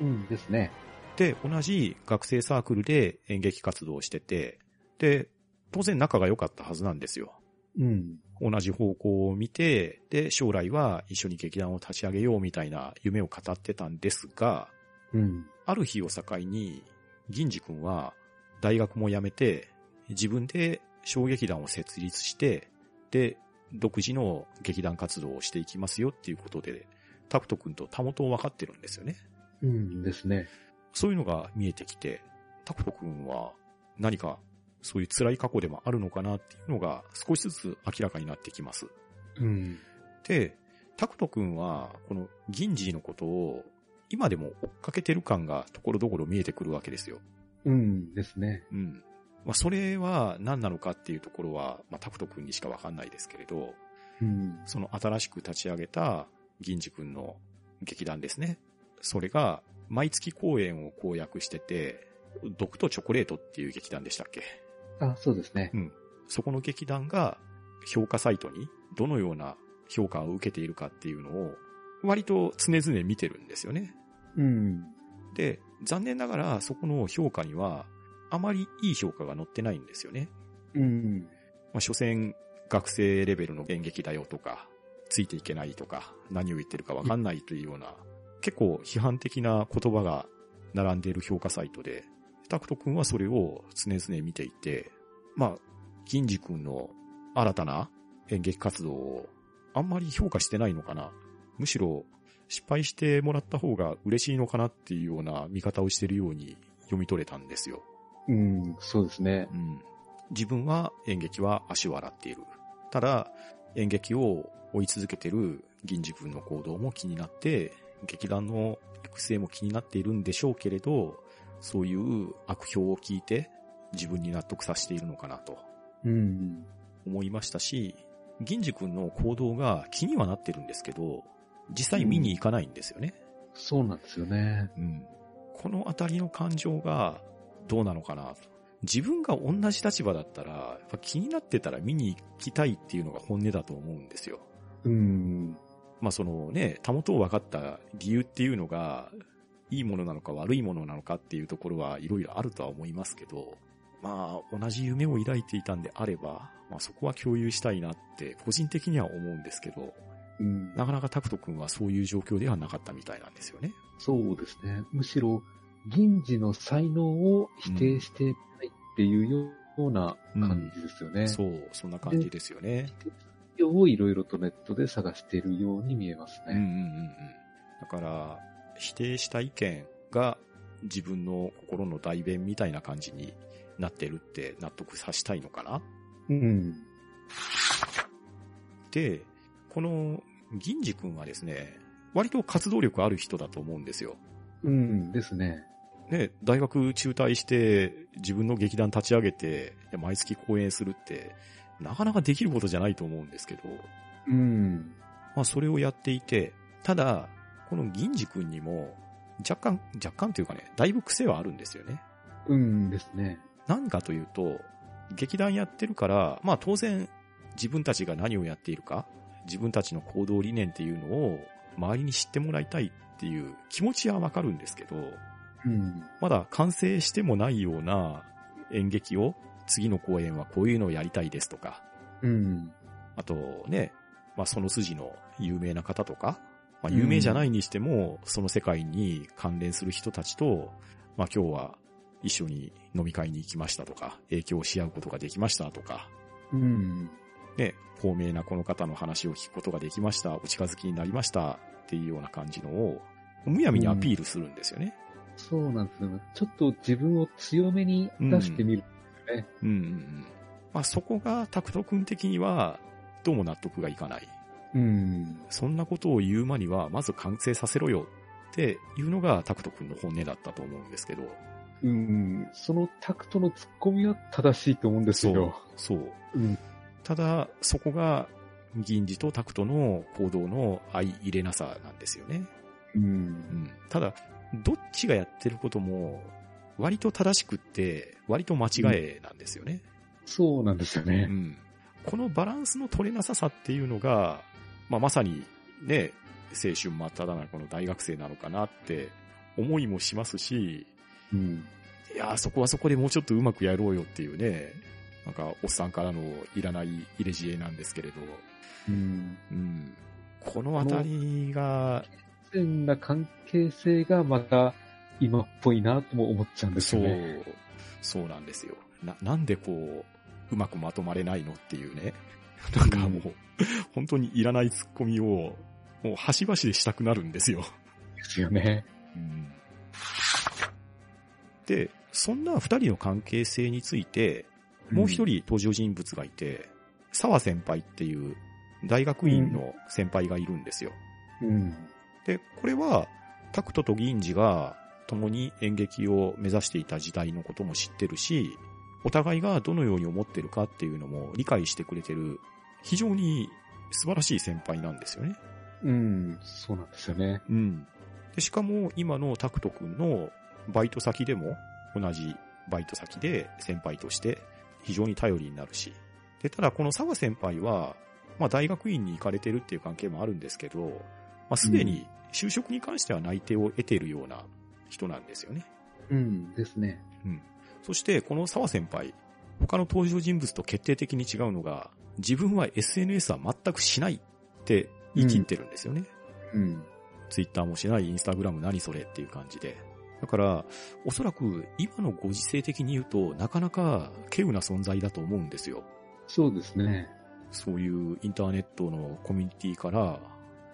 うんですね。で、同じ学生サークルで演劇活動をしてて、で、当然仲が良かったはずなんですよ。うん。同じ方向を見て、で、将来は一緒に劇団を立ち上げようみたいな夢を語ってたんですが、うん。ある日を境に、銀次君は大学も辞めて、自分で小劇団を設立して、で、独自の劇団活動をしていきますよっていうことで、タクト君とたもとを分かってるんですよね。うんですね。そういうのが見えてきて、タクト君は何かそういう辛い過去でもあるのかなっていうのが少しずつ明らかになってきます。うん。で、タクト君はこの銀次のことを今でも追っかけてる感がところどころ見えてくるわけですよ。うんですね。うん。まあ、それは何なのかっていうところは、まあ、タクト君にしかわかんないですけれど、うん。その新しく立ち上げた銀次君の劇団ですね。それが毎月公演を公約してて、毒とチョコレートっていう劇団でしたっけ？あ、そうですね。そこの劇団が評価サイトにどのような評価を受けているかっていうのを割と常々見てるんですよね。うん。で、残念ながらそこの評価にはあまりいい評価が載ってないんですよね。うん。まあ、所詮学生レベルの演劇だよとか、ついていけないとか、何を言ってるかわかんないというような、結構批判的な言葉が並んでいる評価サイトで、タクト君はそれを常々見ていて、まあ、銀次君の新たな演劇活動をあんまり評価してないのかな。むしろ失敗してもらった方が嬉しいのかなっていうような見方をしているように読み取れたんですよ。うん、そうですね。うん。自分は演劇は足を洗っている。ただ、演劇を追い続けてる銀次君の行動も気になって、劇団の育成も気になっているんでしょうけれど、そういう悪評を聞いて自分に納得させているのかなとうん。思いましたし、銀次君の行動が気にはなってるんですけど、実際見に行かないんですよね。そうなんですよね。うん。このあたりの感情がどうなのかなと。自分が同じ立場だったら、やっぱ気になってたら見に行きたいっていうのが本音だと思うんですよ。うん。まあそのね、たもとを分かった理由っていうのが、いいものなのか悪いものなのかっていうところはいろいろあるとは思いますけど、まあ同じ夢を抱いていたんであれば、まあそこは共有したいなって個人的には思うんですけど、うん。なかなかタクト君はそういう状況ではなかったみたいなんですよね。そうですね。むしろ、銀次の才能を否定してないっていうような感じですよね。そう、そんな感じですよね。をいろいろとネットで探しているように見えますうんうんね。うんうん。だから、否定した意見が自分の心の代弁みたいな感じになってるって納得させたいのかな？うん。で、この銀次君はですね、割と活動力ある人だと思うんですよ。うんですね。ね、大学中退して自分の劇団立ち上げて毎月公演するってなかなかできることじゃないと思うんですけど、うん。まあそれをやっていて、ただ、この銀次君にも若干、若干というかね、だいぶ癖はあるんですよね。うんですね。何かというと、劇団やってるから、まあ当然自分たちが何をやっているか、自分たちの行動理念っていうのを周りに知ってもらいたいっていう気持ちはわかるんですけど、うん。まだ完成してもないような演劇を次の公演はこういうのをやりたいですとか、うん。あとね、まあその筋の有名な方とか、まあ有名じゃないにしても、その世界に関連する人たちと、まあ今日は一緒に飲み会に行きましたとか、影響し合うことができましたとか、うん。ね、高名なこの方の話を聞くことができました、お近づきになりましたっていうような感じのを、むやみにアピールするんですよね。そうなんですよ。ちょっと自分を強めに出してみる。うんうんうん。まあそこがタクト君的には、どうも納得がいかない。うん。そんなことを言う間には、まず完成させろよっていうのがタクト君の本音だったと思うんですけど。うん。そのタクトの突っ込みは正しいと思うんですけど。そう。うん。ただ、そこが、銀次とタクトの行動の相入れなさなんですよね。う。うんん。ただ、どっちがやってることも、割と正しくって、割と間違いなんですよね。そうなんですようね。ん。このバランスの取れなささっていうのが、まあ、まさにね、青春真っ只中の大学生なのかなって思いもしますし、うん。いやー、そこはそこでもうちょっとうまくやろうよっていうね、なんか、おっさんからのいらない入れ知恵なんですけれど、うん。うん。このあたりが、変な関係性がまた今っぽいなとも思っちゃうんですそうよね。、そうなんですよ。な、なんでこう、うまくまとまれないのっていうね。なんかもう、本当にいらないツッコミを、もう端々でしたくなるんですよ。ですよね。うんで、そんな二人の関係性について、もう一人登場人物がいて、沢先輩っていう大学院の先輩がいるんですよ。うん。で、これは、タクトと銀次が共に演劇を目指していた時代のことも知ってるし、お互いがどのように思ってるかっていうのも理解してくれてる、非常に素晴らしい先輩なんですよね。うん。そうなんですよね。うん。で、しかも今のタクト君のバイト先でも同じバイト先で先輩として非常に頼りになるし。で、ただこの沢先輩は、まあ大学院に行かれてるっていう関係もあるんですけど、まあすでに就職に関しては内定を得ているような人なんですよね。うんですね。うん。そして、この沢先輩、他の登場人物と決定的に違うのが、自分は SNS は全くしないって言い切ってるんですよね。うん。ツイッターもしない、インスタグラム何それっていう感じで。だから、おそらく今のご時世的に言うと、なかなか稀有な存在だと思うんですよ。そうですね。そういうインターネットのコミュニティから、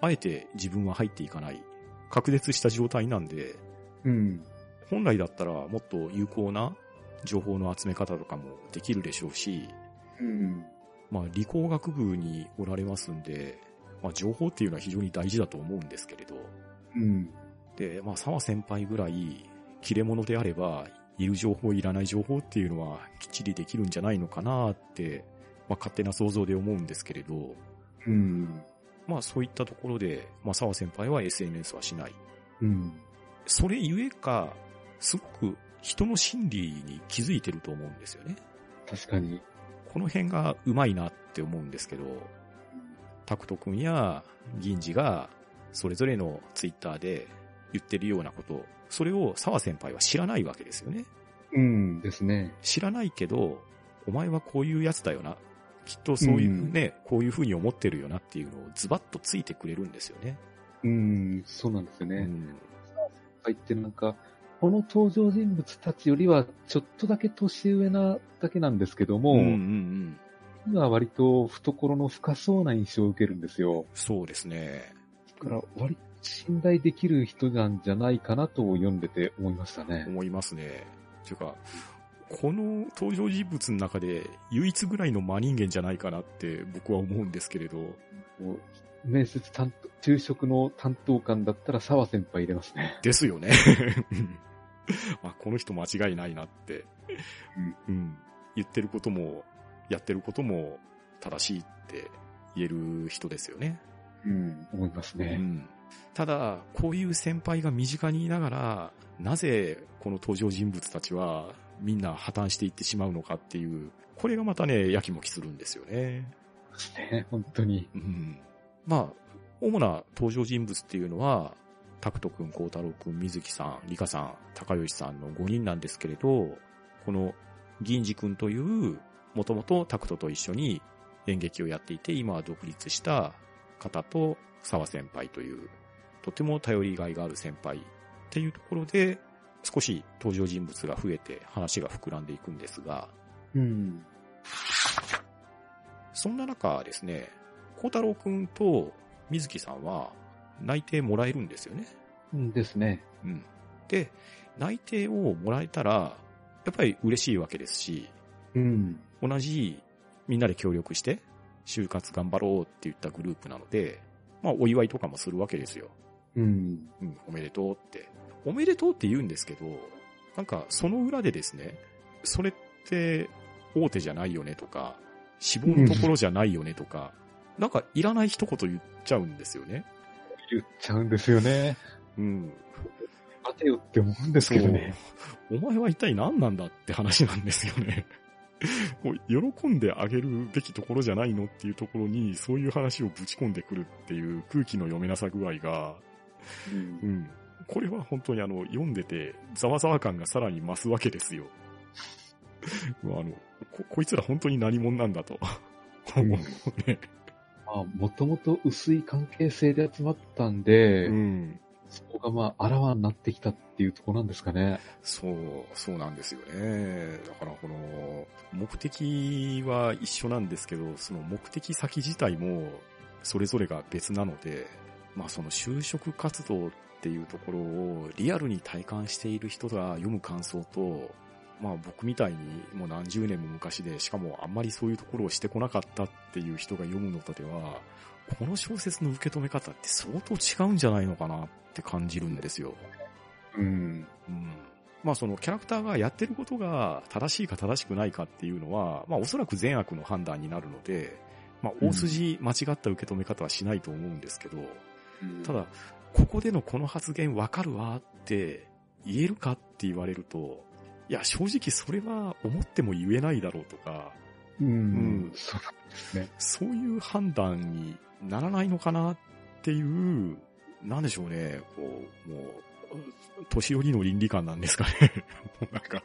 あえて自分は入っていかない。隔絶した状態なんで、うん。本来だったらもっと有効な情報の集め方とかもできるでしょうし、うん。まあ理工学部におられますんで、まあ情報っていうのは非常に大事だと思うんですけれど、うん。で、まあ沢先輩ぐらい切れ者であれば、いる情報、いらない情報っていうのはきっちりできるんじゃないのかなって、まあ勝手な想像で思うんですけれど、うん。まあそういったところで、まあ沢先輩は SNS はしない。うん。それゆえか、すごく人の心理に気づいてると思うんですよね。確かに。この辺がうまいなって思うんですけど、タクト君や銀次がそれぞれのツイッターで言ってるようなこと、それを沢先輩は知らないわけですよね。うんですね。知らないけど、お前はこういうやつだよな。きっとそういうね、こういう風に思ってるよなっていうのをズバッとついてくれるんですよね。うん、そうなんですよね。うん。入ってなんか、この登場人物たちよりはちょっとだけ年上なだけなんですけども、うんうんうん。今は割と懐の深そうな印象を受けるんですよ。そうですね。だから割と信頼できる人なんじゃないかなと読んでて思いましたね。思いますね。ていうか、この登場人物の中で唯一ぐらいの真人間じゃないかなって僕は思うんですけれど、面接担当、昼食の担当官だったら沢先輩入れますね。ですよね。あ、この人間違いないなって、うん言ってることも、やってることも正しいって言える人ですよね。うん、思いますうね。んただ、こういう先輩が身近にいながら、なぜこの登場人物たちはみんな破綻していってしまうのかっていう、これがまたね、やきもきするんですよね。ね本当に。うん。まあ、主な登場人物っていうのは、タクト君、孝太郎君、水木さん、リカさん、高吉さんの5人なんですけれど、この銀次君という、もともとタクトと一緒に演劇をやっていて、今は独立した方と沢先輩という、とても頼りがいがある先輩っていうところで、少し登場人物が増えて話が膨らんでいくんですが、うん。そんな中ですね、孝太郎くんと水木さんは内定もらえるんですよね。うんですね。うん。で、内定をもらえたら、やっぱり嬉しいわけですし、うん。同じみんなで協力して、就活頑張ろうって言ったグループなので、まあお祝いとかもするわけですよ。うん。うん、おめでとうって。おめでとうって言うんですけど、なんかその裏でですね、それって大手じゃないよねとか、志望のところじゃないよねとか、なんかいらない一言言っちゃうんですよね。言っちゃうんですよね。うん。待てよって思うんですけどね。お前は一体何なんだって話なんですよね。こう喜んであげるべきところじゃないのっていうところに、そういう話をぶち込んでくるっていう空気の読めなさ具合が、うんうん。これは本当にあの、読んでて、ざわざわ感がさらに増すわけですよ。あのこ、こいつら本当に何者なんだと。うん ね。あ、もともと薄い関係性で集まったんで、うん。そこがまあ、あらわになってきたっていうとこなんですかね。そう、そうなんですよね。だからこの、目的は一緒なんですけど、その目的先自体もそれぞれが別なので、まあその就職活動っていうところをリアルに体感している人が読む感想と、まあ僕みたいにもう何十年も昔で、しかもあんまりそういうところをしてこなかったっていう人が読むのとでは、この小説の受け止め方って相当違うんじゃないのかなって感じるんですよ。うん。うんまあそのキャラクターがやってることが正しいか正しくないかっていうのは、まあおそらく善悪の判断になるので、まあ大筋間違った受け止め方はしないと思うんですけど、ただ、ここでのこの発言わかるわって言えるかって言われると、いや、正直それは思っても言えないだろうとか、うん。うんそうですね。そういう判断にならないのかなっていう、なんでしょうね、こう、もう、年寄りの倫理観なんですかね。もうなんか、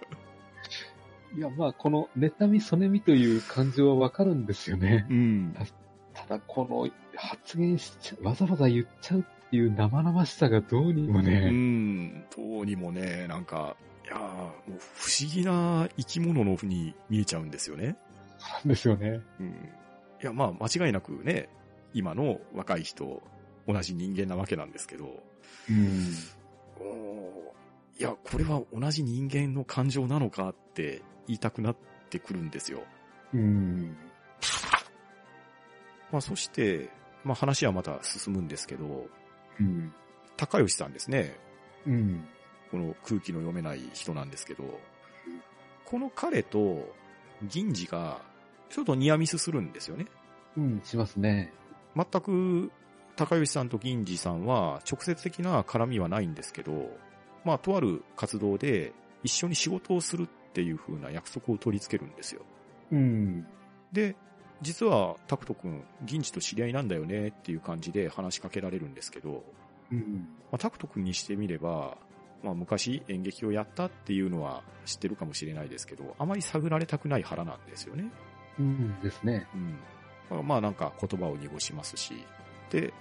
いや、まあ、この、妬み、そねみという感情はわかるんですよね。うん。ただ、この、発言しちゃ、わざわざ言っちゃうっていう生々しさがどうにもうね、ん。どうにもね、なんか、いやーもう不思議な生き物のふうに見えちゃうんですよね。なんですよね。うん。いや、まあ、間違いなくね、今の若い人、同じ人間なわけなんですけど、うん。おーいや、これは同じ人間の感情なのかって言いたくなってくるんですよ。うん。まあ、そして、まあ、話はまた進むんですけど、うん。高吉さんですね。うん。この空気の読めない人なんですけど、この彼と銀次がちょっとニアミスするんですよね。うん、しますね。全く高吉さんと銀次さんは直接的な絡みはないんですけど、まあ、とある活動で一緒に仕事をするっていう風な約束を取り付けるんですよ。うん。で、実はタクト君、銀次と知り合いなんだよねっていう感じで話しかけられるんですけど、うん。まあ、タクト君にしてみれば、まあ、昔演劇をやったっていうのは知ってるかもしれないですけど、あまり探られたくない腹なんですよね。うんですね。うん。まあまあなんか言葉を濁しますし。で、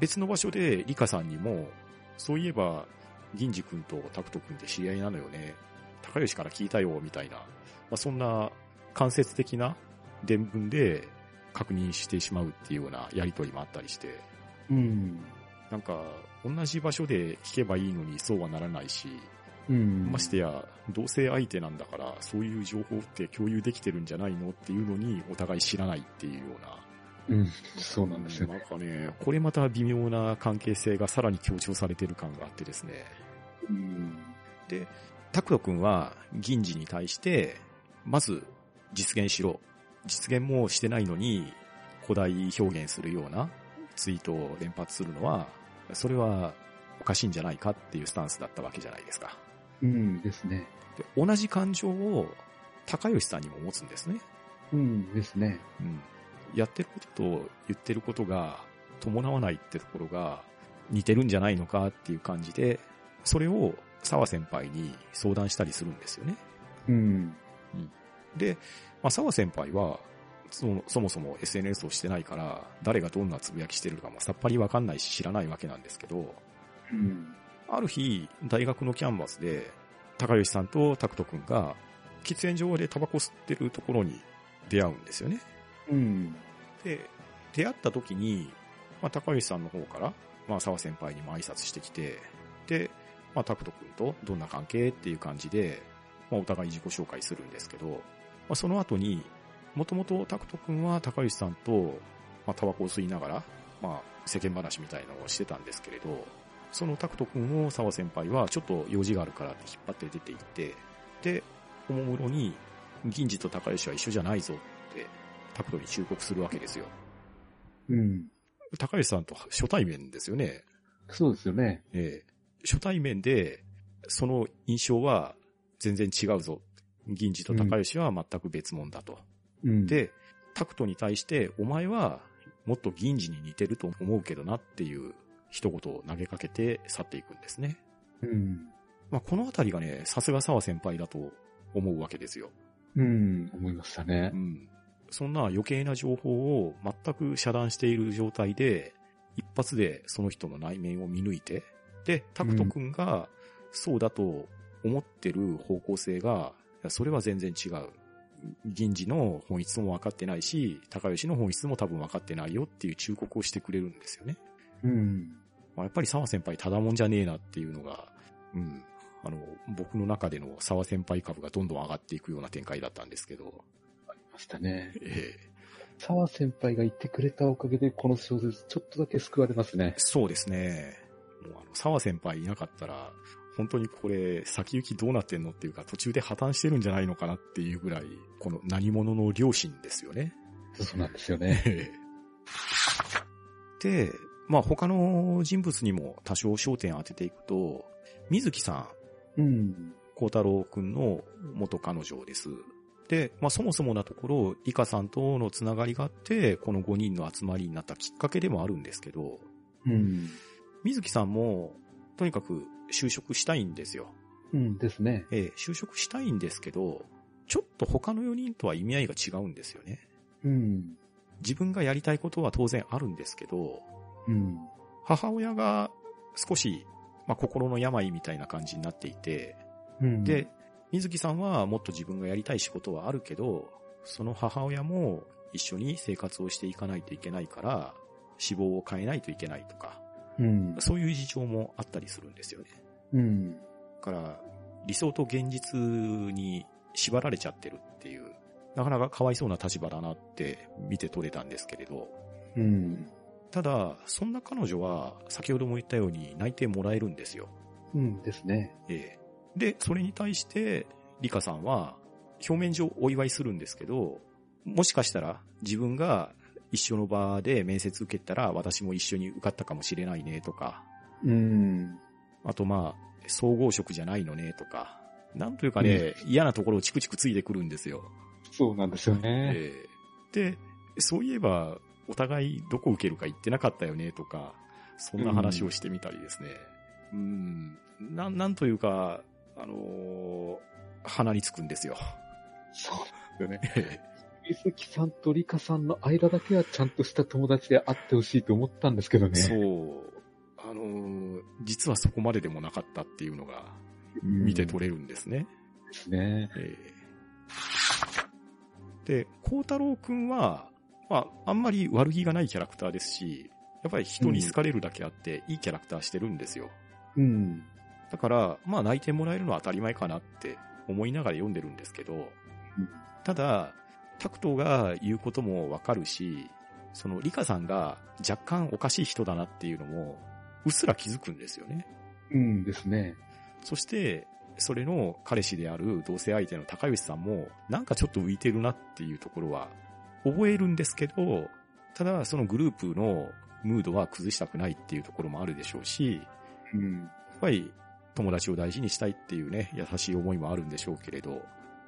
別の場所でリカさんにも、そういえば、銀次君とタクト君って知り合いなのよね。高吉から聞いたよ、みたいな。まあ、そんな間接的な伝聞で確認してしまうっていうようなやりとりもあったりして、うん。なんか、同じ場所で聞けばいいのにそうはならないし、うん。ましてや、同性相手なんだから、そういう情報って共有できてるんじゃないのっていうのに、お互い知らないっていうような。うん。そうなんですよなんね。かね、これまた微妙な関係性がさらに強調されてる感があってですね。うん。で、タクト君は銀次に対して、まず実現しろ。実現もしてないのに、古代表現するようなツイートを連発するのは、それはおかしいんじゃないかっていうスタンスだったわけじゃないですか。うんですね。で同じ感情を高吉さんにも持つんですね。うんですね。うん。やってることと言ってることが伴わないってところが似てるんじゃないのかっていう感じで、それを沢先輩に相談したりするんですよね。うん。で、まあ、沢先輩は、そのそもそも SNS をしてないから、誰がどんなつぶやきしてるかもさっぱりわかんないし知らないわけなんですけど、うん。ある日、大学のキャンバスで、高吉さんと拓人くんが、喫煙所でタバコ吸ってるところに出会うんですよね。うん。で、出会った時に、まあ、高吉さんの方から、まあ、沢先輩にも挨拶してきて、で、まあ、拓人くんとどんな関係っていう感じで、まあ、お互い自己紹介するんですけど、まあ、その後に、もともと拓人くんは高吉さんと、まあ、タバコを吸いながら、まあ、世間話みたいなのをしてたんですけれど、その拓人くんを沢先輩はちょっと用事があるからって引っ張って出て行って、で、おもむろに、銀次と高吉は一緒じゃないぞって、拓人に忠告するわけですよ。うん。高吉さんと初対面ですよね。そうですよね。ええ初対面で、その印象は全然違うぞ。銀次と高吉は全く別物だと。うん。、で、タクトに対して、お前はもっと銀次に似てると思うけどなっていう一言を投げかけて去っていくんですね。うん。まあ、このあたりがね、さすが沢先輩だと思うわけですよ。うん。思いましたねう。ん。そんな余計な情報を全く遮断している状態で、一発でその人の内面を見抜いて、で、タクト君がそうだと思ってる方向性が、いやそれは全然違う。銀次の本質も分かってないし、高吉の本質も多分分かってないよっていう忠告をしてくれるんですよね。うん。まあ、やっぱり沢先輩ただもんじゃねえなっていうのが、うん。あの、僕の中での沢先輩株がどんどん上がっていくような展開だったんですけど、ありましたね。ええ沢先輩が言ってくれたおかげで、この小説ちょっとだけ救われますね。そうですね。もうあの、沢先輩いなかったら、本当にこれ、先行きどうなってんのっていうか、途中で破綻してるんじゃないのかなっていうぐらい、この何者の良心ですよね。そうなんですよね。で、まあ他の人物にも多少焦点を当てていくと、水木さん、うん。孝太郎くんの元彼女です。で、まあそもそもなところ、リカさんとのつながりがあって、この5人の集まりになったきっかけでもあるんですけど、うん。水木さんも、とにかく就職したいんですよ。うんですね。ええ、就職したいんですけど、ちょっと他の4人とは意味合いが違うんですよね。うん。自分がやりたいことは当然あるんですけど、うん。母親が少し、まあ、心の病みたいな感じになっていて、うん、で、水木さんはもっと自分がやりたい仕事はあるけど、その母親も一緒に生活をしていかないといけないから、死亡を変えないといけないとか、うん。そういう事情もあったりするんですよね。うん。だから、理想と現実に縛られちゃってるっていう、なかなかかわいそうな立場だなって見て取れたんですけれど、うん。ただ、そんな彼女は、先ほども言ったように内定もらえるんですよ。うんですね。ええで、それに対して、リカさんは、表面上お祝いするんですけど、もしかしたら自分が一緒の場で面接受けたら私も一緒に受かったかもしれないねとか、うん。あとまあ、総合職じゃないのねとか、なんというかね、嫌なところをチクチクついてくるんですよ。そうなんですよね。ええで、そういえば、お互いどこ受けるか言ってなかったよねとか、そんな話をしてみたりですね。うん、なん、なんというか、あのー鼻につくんですよ。そうね。水木さんとリカさんの間だけはちゃんとした友達であってほしいと思ったんですけどね。そう。あのー実はそこまででもなかったっていうのが、見て取れるんですね。ですね。えーで、孝太郎くんは、まあ、あんまり悪気がないキャラクターですし、やっぱり人に好かれるだけあって、いいキャラクターしてるんですよ。うん。だから、まあ、泣いてもらえるのは当たり前かなって思いながら読んでるんですけど、ただ、タクトが言うこともわかるし、その、リカさんが若干おかしい人だなっていうのも、うっすら気づくんですよね。うんですね。そして、それの彼氏である同性相手の高吉さんも、なんかちょっと浮いてるなっていうところは、覚えるんですけど、ただ、そのグループのムードは崩したくないっていうところもあるでしょうし、うん。やっぱり友達を大事にしたいっていうね、優しい思いもあるんでしょうけれど、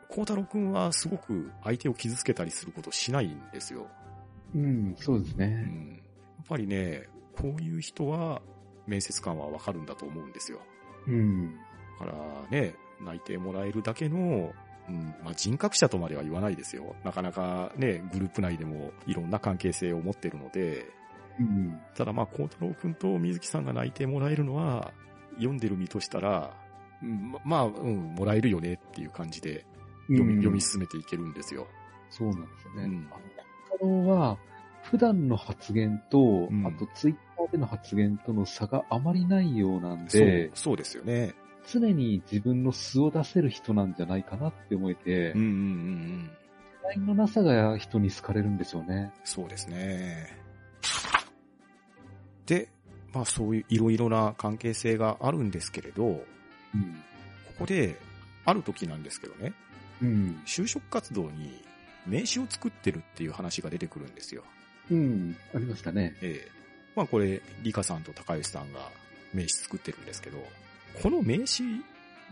孝太郎くんはすごく相手を傷つけたりすることをしないんですよ。うん、そうですうね。ん。やっぱりね、こういう人は面接官はわかるんだと思うんですよ。うん。だからね、内定もらえるだけの、うん、まあ、人格者とまでは言わないですよ。なかなかね、グループ内でもいろんな関係性を持ってるので、うん。ただまあ、孝太郎くんと水木さんが内定もらえるのは、読んでる身としたら、うんままあ、うん、もらえるよねっていう感じで読み,、うん読み進めていけるんですよ。そうなんですよね。うんあのは、普段の発言と、んあとツイッターでの発言との差があまりないようなんそうで、、そうですよね。常に自分の素を出せる人なんじゃないかなって思えてうん、うんうんうん。才のなさが人に好かれるんでしょうね。そうですね。で、まあそういういろいろな関係性があるんですけれど、こうん。こで、ある時なんですけどね、うん。就職活動に名刺を作ってるっていう話が出てくるんですよ。うん。ありましたね。ええまあこれ、リカさんと高吉さんが名刺作ってるんですけど、この名刺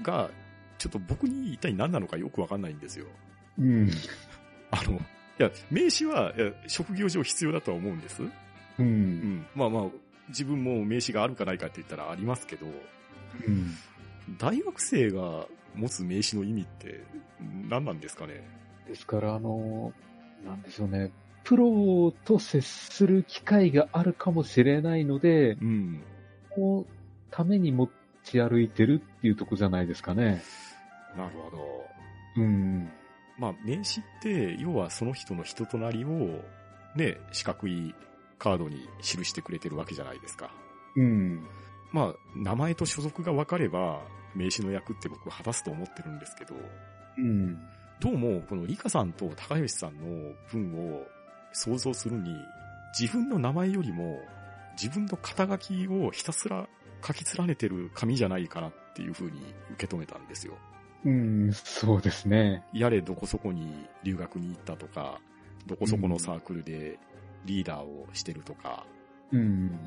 が、ちょっと僕に一体何なのかよくわかんないんですよ。うん。あの、いや、名刺は、職業上必要だとは思うんです。う。うんん。まあまあ、自分も名刺があるかないかって言ったらありますけど、うん。大学生が持つ名刺の意味って何なんですかね？ですから、あの、なんでしょうね。プロと接する機会があるかもしれないので、うん。そのために持ち歩いてるっていうとこじゃないですかね。なるほど。うん。まあ、名刺って、要はその人の人となりを、ね、四角いカードに記してくれてるわけじゃないですか。うん。まあ、名前と所属が分かれば、名刺の役って僕は果たすと思ってるんですけど、うん。どうも、このリカさんと高吉さんの文を想像するに、自分の名前よりも、自分の肩書きをひたすら書き連ねてる紙じゃないかなっていう風に受け止めたんですよ。うん、そうですね。やれどこそこに留学に行ったとか、どこそこのサークルでリーダーをしてるとか、うん。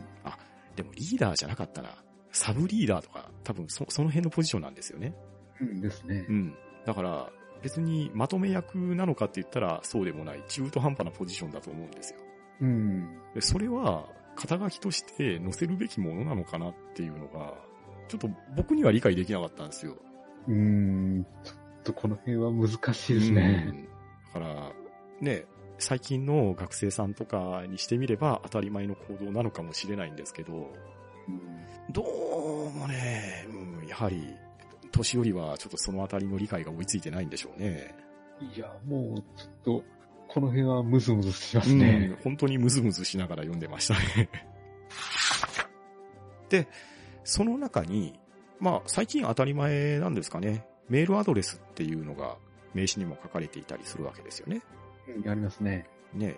でもリーダーじゃなかったら、サブリーダーとか、多分そその辺のポジションなんですよね。うんですねう。ん。だから、別にまとめ役なのかって言ったらそうでもない中途半端なポジションだと思うんですよ。うん。でそれは肩書きとして載せるべきものなのかなっていうのが、ちょっと僕には理解できなかったんですよ。うん。ちょっとこの辺は難しいですね。うんだから、ね、最近の学生さんとかにしてみれば当たり前の行動なのかもしれないんですけど、うんどうもね、うん、やはり、年寄りはちょっとそのあたりの理解が追いついてないんでしょうね。いや、もう、ちょっと、この辺はムズムズしますね。うん本当にムズムズしながら読んでましたね。で、その中に、まあ最近当たり前なんですかね、メールアドレスっていうのが名刺にも書かれていたりするわけですよね。うん、ありますね。ね。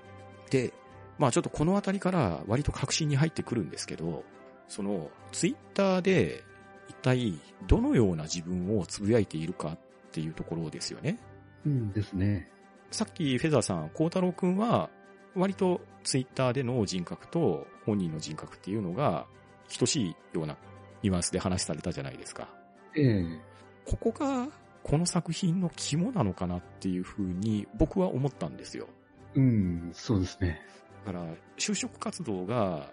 で、まあちょっとこのあたりから割と確信に入ってくるんですけど、そのツイッターで一体どのような自分をつぶやいているかっていうところですよね。うんですね。さっきフェザーさん、孝太郎くんは割とツイッターでの人格と本人の人格っていうのが等しいようなニュアンスで話されたじゃないですか。ええここがこの作品の肝なのかなっていうふうに僕は思ったんですよ。うん、そうですね。だから、就職活動が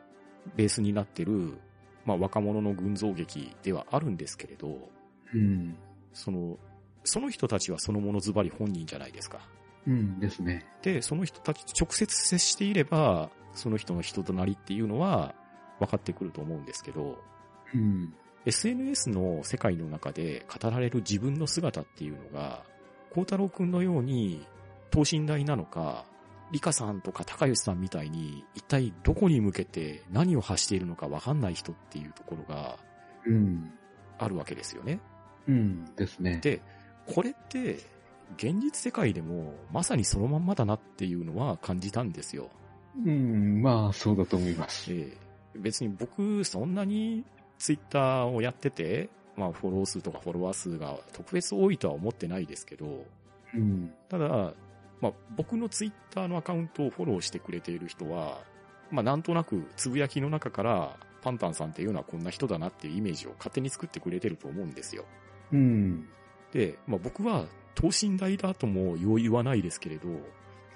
ベースになってる、まあ若者の群像劇ではあるんですけれど、うん。その、その人たちはそのものズバリ本人じゃないですか。うんですね。で、その人たちと直接接していれば、その人の人となりっていうのは分かってくると思うんですけど、うん。SNS の世界の中で語られる自分の姿っていうのが、孝太郎くんのように等身大なのか、リカさんとか高吉さんみたいに一体どこに向けて何を発しているのか分かんない人っていうところがうん。あるわけですよね。うんですね。で、これって現実世界でもまさにそのまんまだなっていうのは感じたんですよ。うん、まあ、そうだと思います。ええ別に僕、そんなにツイッターをやってて、まあフォロー数とかフォロワー数が特別多いとは思ってないですけど、うん。ただ、まあ僕のツイッターのアカウントをフォローしてくれている人は、まあなんとなくつぶやきの中からパンタンさんっていうのはこんな人だなっていうイメージを勝手に作ってくれてると思うんですよ。うん。で、まあ僕は等身大だともよう言わないですけれど、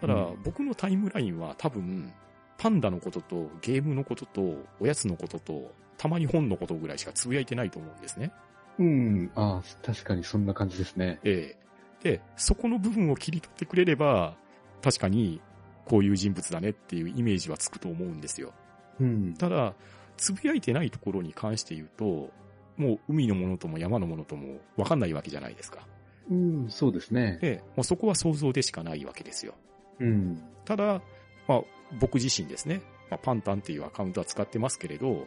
ただうん僕のタイムラインは多分、パンダのこととゲームのこととおやつのこととたまに本のことぐらいしかつぶやいてないと思うんですね。うん。ああ、確かにそんな感じですね。ええで、そこの部分を切り取ってくれれば、確かにこういう人物だねっていうイメージはつくと思うんですよ。うん。ただ、つぶやいてないところに関して言うと、もう海のものとも山のものともわかんないわけじゃないですか。うん、そうですね。で、もうそこは想像でしかないわけですよ。うん。ただ、まあ、僕自身ですね、まあ、パンタンっていうアカウントは使ってますけれど、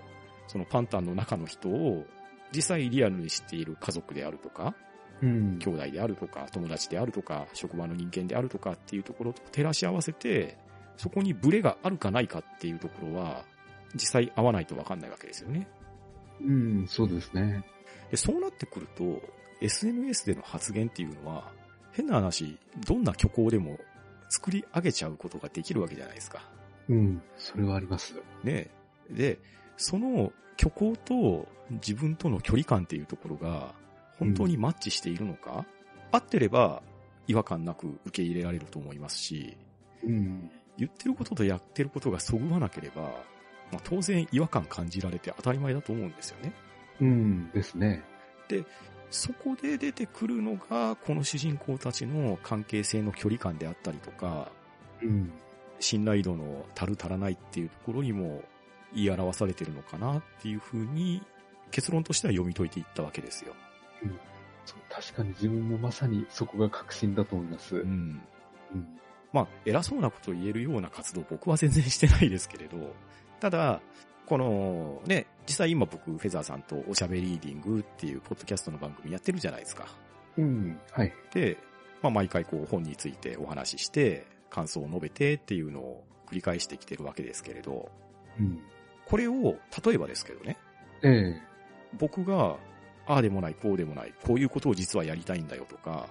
そのパンタンの中の人を実際リアルに知っている家族であるとか、うん。兄弟であるとか、友達であるとか、職場の人間であるとかっていうところと照らし合わせて、そこにブレがあるかないかっていうところは、実際合わないとわかんないわけですよね。うん、そうですね。で、そうなってくると、SNS での発言っていうのは、変な話、どんな虚構でも作り上げちゃうことができるわけじゃないですか。うん、それはあります。ね。で、その虚構と自分との距離感っていうところが、本当にマッチしているのか、合ってれば違和感なく受け入れられると思いますし、うん。言ってることとやってることがそぐわなければ、まあ、当然違和感感じられて当たり前だと思うんですよね。うんですね。そこで出てくるのが、この主人公たちの関係性の距離感であったりとか、うん。信頼度の足る足らないっていうところにも言い表されてるのかなっていうふうに結論としては読み解いていったわけですよ。そう確かに自分もまさにそこが確信だと思います。ううん。ん。まあ、偉そうなことを言えるような活動僕は全然してないですけれど、ただ、このね、実際今僕、フェザーさんとおしゃべりーディングっていうポッドキャストの番組やってるじゃないですか。うん。はい。で、まあ、毎回こう本についてお話しして、感想を述べてっていうのを繰り返してきてるわけですけれど、うん。これを、例えばですけどね、ええ僕が、ああでもない、こうでもない、こういうことを実はやりたいんだよとか、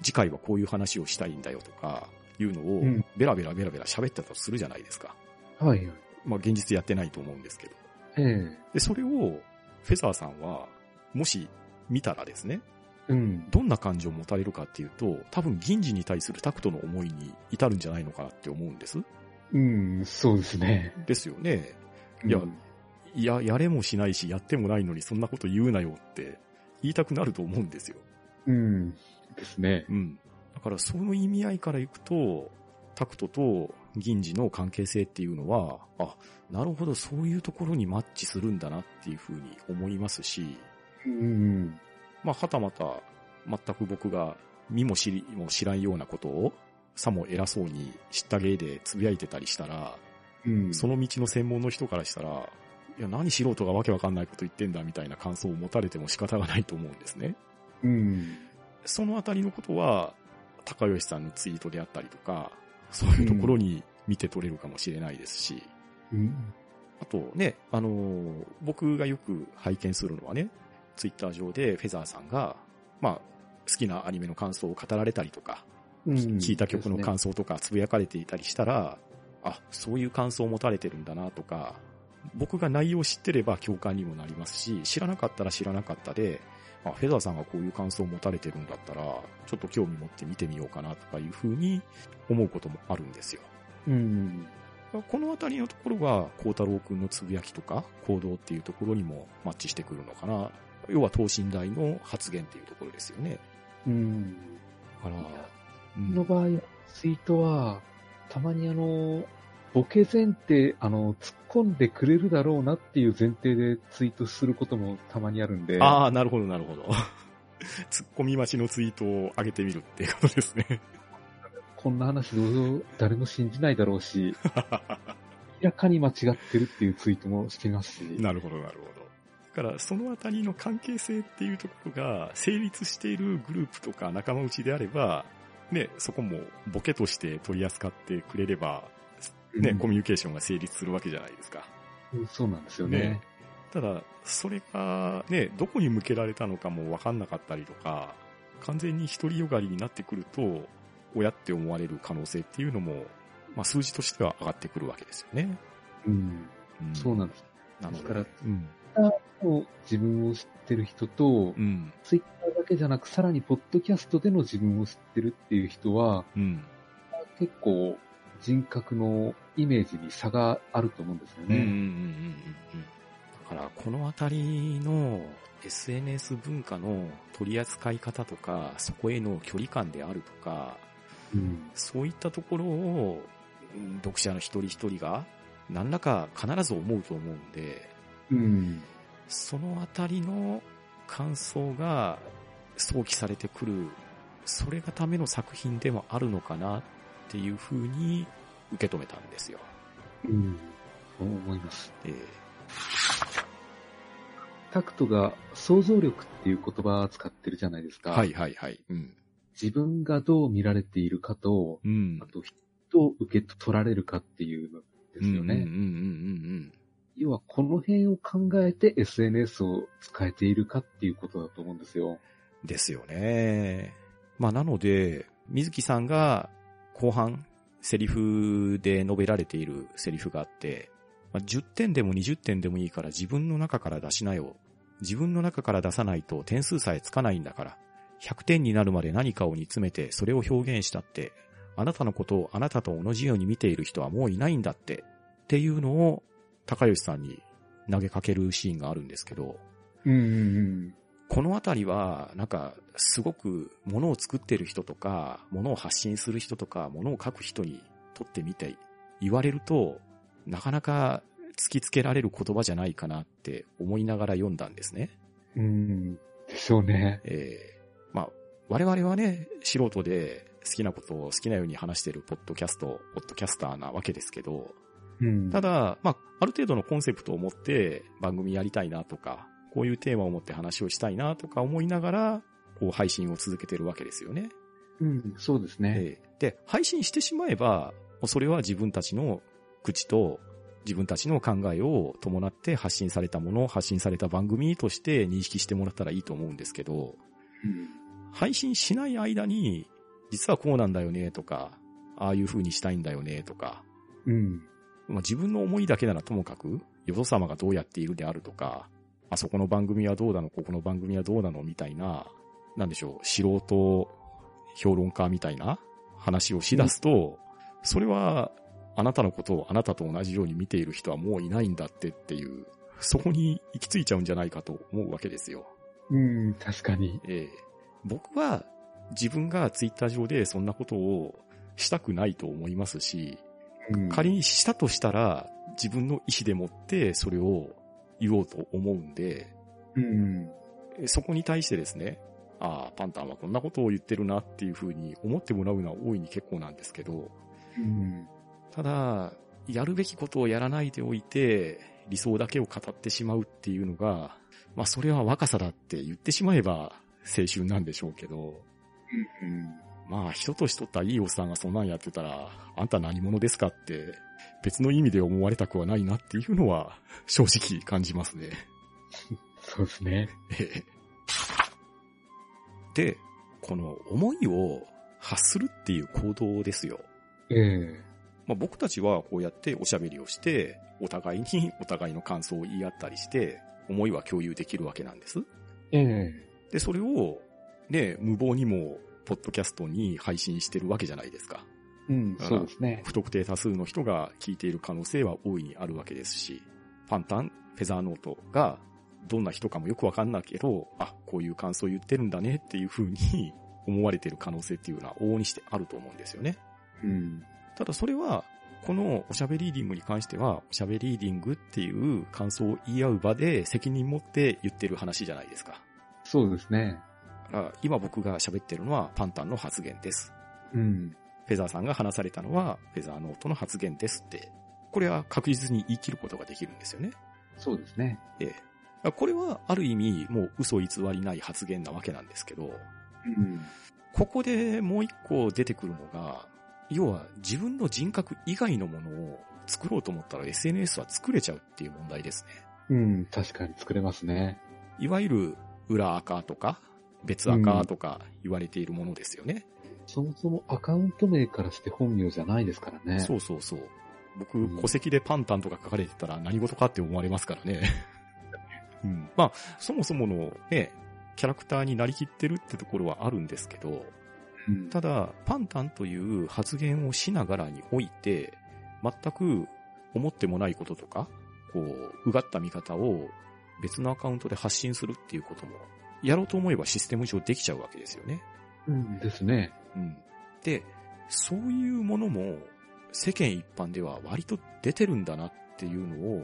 次回はこういう話をしたいんだよとか、いうのをうん、ベラベラベラベラ喋ったとするじゃないですか。はい。まあ、現実やってないと思うんですけど。ええで、それを、フェザーさんは、もし見たらですね、うん。どんな感情を持たれるかっていうと、多分銀次に対するタクトの思いに至るんじゃないのかなって思うんです。うん、そうですね。ですよね。いやうんいや、やれもしないし、やってもないのにそんなこと言うなよって言いたくなると思うんですよ。うん。ですね。うん。だからその意味合いからいくと、タクトと銀次の関係性っていうのは、あ、なるほど、そういうところにマッチするんだなっていうふうに思いますし、うん。まあ、はたまた、全く僕が見も知りも知らんようなことを、さも偉そうに知った芸でつぶやいてたりしたら、うん。その道の専門の人からしたら、いや、何素人がわけわかんないこと言ってんだみたいな感想を持たれても仕方がないと思うんですね。うん。そのあたりのことは、高吉さんのツイートであったりとか、そういうところに見て取れるかもしれないですし、うん。あとね、あのー僕がよく拝見するのはね、ツイッター上でフェザーさんが、まあ、好きなアニメの感想を語られたりとか、うん聞いた曲の感想。想とかつぶやかれていたりしたら、あ、そういう感想を持たれてるんだなとか、僕が内容を知ってれば共感にもなりますし、知らなかったら知らなかったで、あ、フェザーさんがこういう感想を持たれてるんだったら、ちょっと興味持って見てみようかなとかいうふうに思うこともあるんですよ。うん。このあたりのところが、孝太郎くんのつぶやきとか行動っていうところにもマッチしてくるのかな。要は等身大の発言っていうところですよね。うん。だから、うんこの場合、ツイートは、たまにあの、ボケ前提、あの、突っ込んでくれるだろうなっていう前提でツイートすることもたまにあるんで、ああ、なるほど、なるほど。突っ込み待ちのツイートを上げてみるっていうことですね。こんな話どうぞ誰も信じないだろうし、明らかに間違ってるっていうツイートもしてますし、なるほど、なるほど。だから、そのあたりの関係性っていうところが成立しているグループとか仲間内であれば、ね、そこもボケとして取り扱ってくれれば、ね、うんコミュニケーションが成立するわけじゃないですか。うんそうなんですよね。ねただ、それがね、どこに向けられたのかもわかんなかったりとか、完全に独りよがりになってくると、親って思われる可能性っていうのも、まあ数字としては上がってくるわけですよね。うん、うんそうなんです。なので、だからうん。自分を知ってる人と、うん。ツイッだけじゃなく、さらにポッドキャストでの自分を知ってるっていう人は、うん。結構人格のイメージに差があると思うんですようんうんうんうんね。うん。だから、このあたりの SNS 文化の取り扱い方とか、そこへの距離感であるとか、うん。そういったところを、うん読者の一人一人が、何らか必ず思うと思うんで、うん。そのあたりの感想が想起されてくる、それがための作品でもあるのかなっていうふうに受け止めたんですよ。うん。そう思います。えータクトが想像力っていう言葉を使ってるじゃないですか。はいはいはい。うん。自分がどう見られているかと、うんあ。と人を受け取られるかっていうのですよね。うんうんうんうん要はこの辺を考えて SNS を使えているかっていうことだと思うんですよ。ですよね。まあなので、水木さんが後半、セリフで述べられているセリフがあって、まあ、10点でも20点でもいいから自分の中から出しなよ。自分の中から出さないと点数さえつかないんだから。100点になるまで何かを煮詰めてそれを表現したって、あなたのことをあなたと同じように見ている人はもういないんだって、っていうのを高吉さんに投げかけるシーンがあるんですけど、うんうんこのあたりは、なんか、すごく物を作ってる人とか、物を発信する人とか、物を書く人にとってみて言われると、なかなか突きつけられる言葉じゃないかなって思いながら読んだんですね。うん。うん。でしょうね。えーまあ、我々はね、素人で好きなことを好きなように話してるポッドキャスト、ポッドキャスターなわけですけど、うん。ただ、まあ、ある程度のコンセプトを持って番組やりたいなとか、こういうテーマを持って話をしたいなとか思いながら、こう配信を続けてるわけですよね。うん、そうですね。ええで、配信してしまえば、それは自分たちの口と自分たちの考えを伴って発信されたもの、発信された番組として認識してもらったらいいと思うんですけど、うん。配信しない間に、実はこうなんだよねとか、ああいう風にしたいんだよねとか、うん。まあ、自分の思いだけならともかく、よそ様がどうやっているであるとか、あそこの番組はどうなの、ここの番組はどうなの？みたいな、なんでしょう、素人評論家みたいな話をしだすと、それは、あなたのことをあなたと同じように見ている人はもういないんだってっていう、そこに行き着いちゃうんじゃないかと思うわけですよ。うん、確かに。ええ。僕は自分がツイッター上でそんなことをしたくないと思いますし、うん、仮にしたとしたら自分の意思でもってそれを言おうと思うんで、うん。えそこに対してですね、ああ、パンタンはこんなことを言ってるなっていうふうに思ってもらうのは大いに結構なんですけど、うん。ただ、やるべきことをやらないでおいて、理想だけを語ってしまうっていうのが、まあそれは若さだって言ってしまえば青春なんでしょうけど、うん。まあ人としとったいいおっさんがそんなんやってたら、あんた何者ですかって別の意味で思われたくはないなっていうのは正直感じますね。そうですね。ええで、この思いを発するっていう行動ですよ。ええまあ、僕たちはこうやっておしゃべりをして、お互いにお互いの感想を言い合ったりして、思いは共有できるわけなんです。ええで、それを、ね、無謀にも、ポッドキャストに配信してるわけじゃないですか。うん、そうですね。不特定多数の人が聞いている可能性は大いにあるわけですし、パンタン、フェザーノートが、どんな人かもよくわかんないけど、あ、こういう感想言ってるんだねっていう風に 思われてる可能性っていうのは往々にしてあると思うんですよね。うん。ただそれは、このおしゃべりーディングに関しては、おしゃべりーディングっていう感想を言い合う場で責任持って言ってる話じゃないですか。そうですね。今僕が喋ってるのはパンタンの発言です。うん。フェザーさんが話されたのはフェザーノートの発言ですって、これは確実に言い切ることができるんですよね。そうですね。ええ。これはある意味もう嘘偽りない発言なわけなんですけど、うん。ここでもう一個出てくるのが、要は自分の人格以外のものを作ろうと思ったら SNS は作れちゃうっていう問題ですね。うん、確かに作れますね。いわゆる裏垢とか別垢とか言われているものですよね。そもそもアカウント名からして本名じゃないですからね。そうそうそう。僕、うん戸籍でパンタンとか書かれてたら何事かって思われますからね。うん、まあ、そもそものね、キャラクターになりきってるってところはあるんですけど、うん。ただ、パンタンという発言をしながらにおいて、全く思ってもないこととか、こう、うがった見方を別のアカウントで発信するっていうことも、やろうと思えばシステム上できちゃうわけですよね。うんですね。うん。で、そういうものも世間一般では割と出てるんだなっていうのを、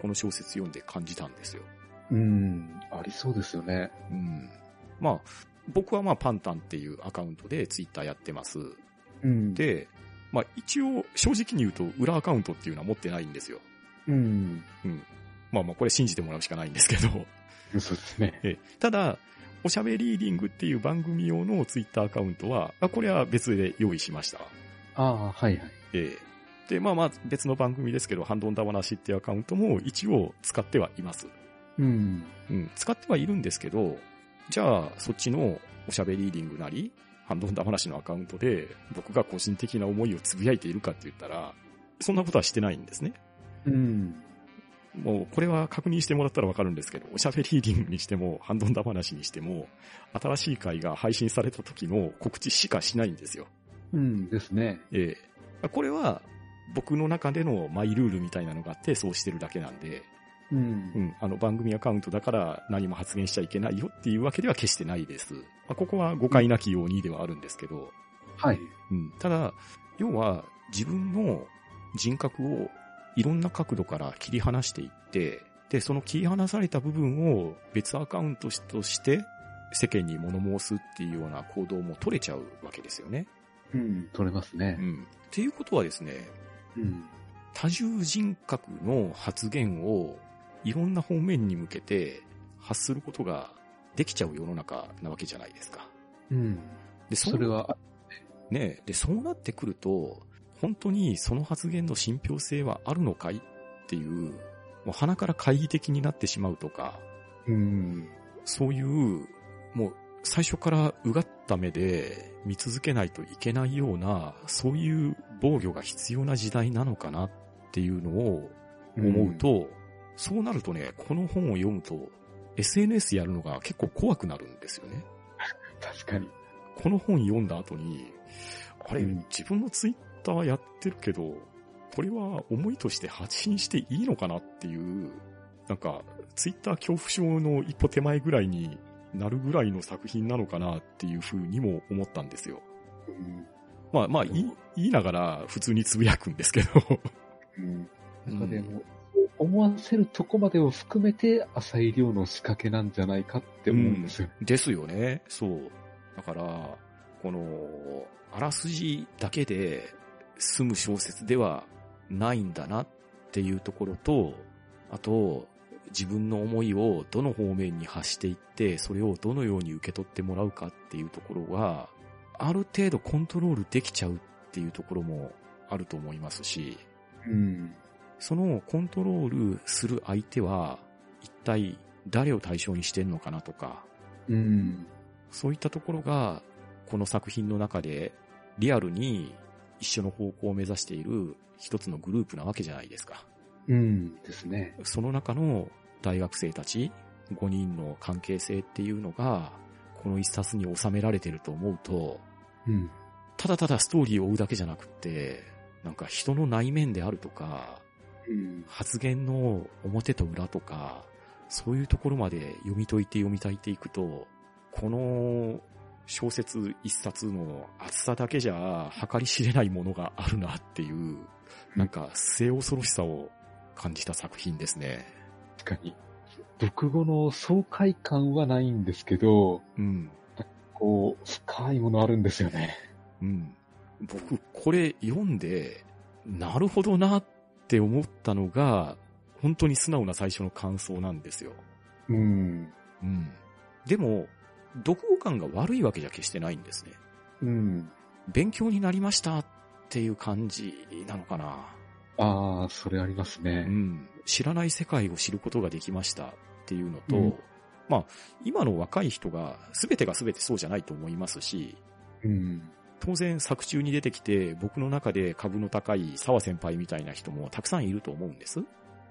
この小説読んで感じたんですよ。うん。ありそうですよね。うん。まあ、僕はまあパンタンっていうアカウントでツイッターやってます。うん。、で、まあ一応正直に言うと裏アカウントっていうのは持ってないんですよ。うん。うん。まあまあこれ信じてもらうしかないんですけど。そうですね。えただ、おしゃべりーディングっていう番組用のツイッターアカウントは、あこれは別で用意しました。ああ、はいはい。ええで、まあまあ別の番組ですけど、ハンドンダ話っていうアカウントも一応使ってはいます。うん。うん、使ってはいるんですけど、じゃあそっちのおしゃべりーディングなり、ハンドンダ話のアカウントで僕が個人的な思いをつぶやいているかって言ったら、そんなことはしてないんですね。うん。もうこれは確認してもらったらわかるんですけど、おしゃべりーディングにしても、ハンドンダ話にしても、新しい回が配信された時の告知しかしないんですよ。うんですね。ええこれは僕の中でのマイルールみたいなのがあってそうしてるだけなんで、う。うんん、あの番組アカウントだから何も発言しちゃいけないよっていうわけでは決してないです。まあ、ここは誤解なきようにではあるんですけど、はい。うん、ただ、要は自分の人格をいろんな角度から切り離していって、で、その切り離された部分を別アカウントとして世間に物申すっていうような行動も取れちゃうわけですよね。うん、取れますねう。ん。っていうことはですね、うん。多重人格の発言をいろんな方面に向けて発することができちゃう世の中なわけじゃないですか。うん。で、それは、ね、で、そうなってくると、本当にその発言の信憑性はあるのかいっていう、もう鼻から懐疑的になってしまうとか、うん。そういう、もう最初からうがった目で見続けないといけないような、そういう防御が必要な時代なのかなっていうのを思うと、そうなるとね、この本を読むと、SNS やるのが結構怖くなるんですよね。確かに。この本読んだ後に、あれ、うん自分のツイッターやってるけど、これは思いとして発信していいのかなっていう、なんか、ツイッター恐怖症の一歩手前ぐらいになるぐらいの作品なのかなっていう風にも思ったんですよ。うん。まあまあ、言い言いながら普通につぶやくんですけど。うん。なんかでも、思わせるとこまでを含めて、浅井亮の仕掛けなんじゃないかって思うんですよ。ですよね。そう。だから、この、あらすじだけで済む小説ではないんだなっていうところと、あと、自分の思いをどの方面に発していって、それをどのように受け取ってもらうかっていうところが、ある程度コントロールできちゃうっていうところもあると思いますし、うん。そのコントロールする相手は、一体誰を対象にしてんのかなとか、うん。そういったところが、この作品の中でリアルに一緒の方向を目指している一つのグループなわけじゃないですか。うん。ですね。その中の大学生たち5人の関係性っていうのが、この一冊に収められてると思うと、うん。ただただストーリーを追うだけじゃなくって、なんか人の内面であるとか、うん。発言の表と裏とか、そういうところまで読み解いて読み解いていくと、この小説一冊の厚さだけじゃ計り知れないものがあるなっていう、なんか末恐ろしさを感じた作品ですね。確かに。読後の爽快感はないんですけど、うん。こう、深いものあるんですよね。うん。僕、これ読んで、なるほどなって思ったのが、本当に素直な最初の感想なんですよ。うん。うん。でも、読後感が悪いわけじゃ決してないんですね。うん。勉強になりましたっていう感じなのかな。ああ、それありますうね。ん。知らない世界を知ることができましたっていうのと、うんまあ、今の若い人が全てが全てそうじゃないと思いますし、うん。当然作中に出てきて僕の中で株の高い沢先輩みたいな人もたくさんいると思うんです。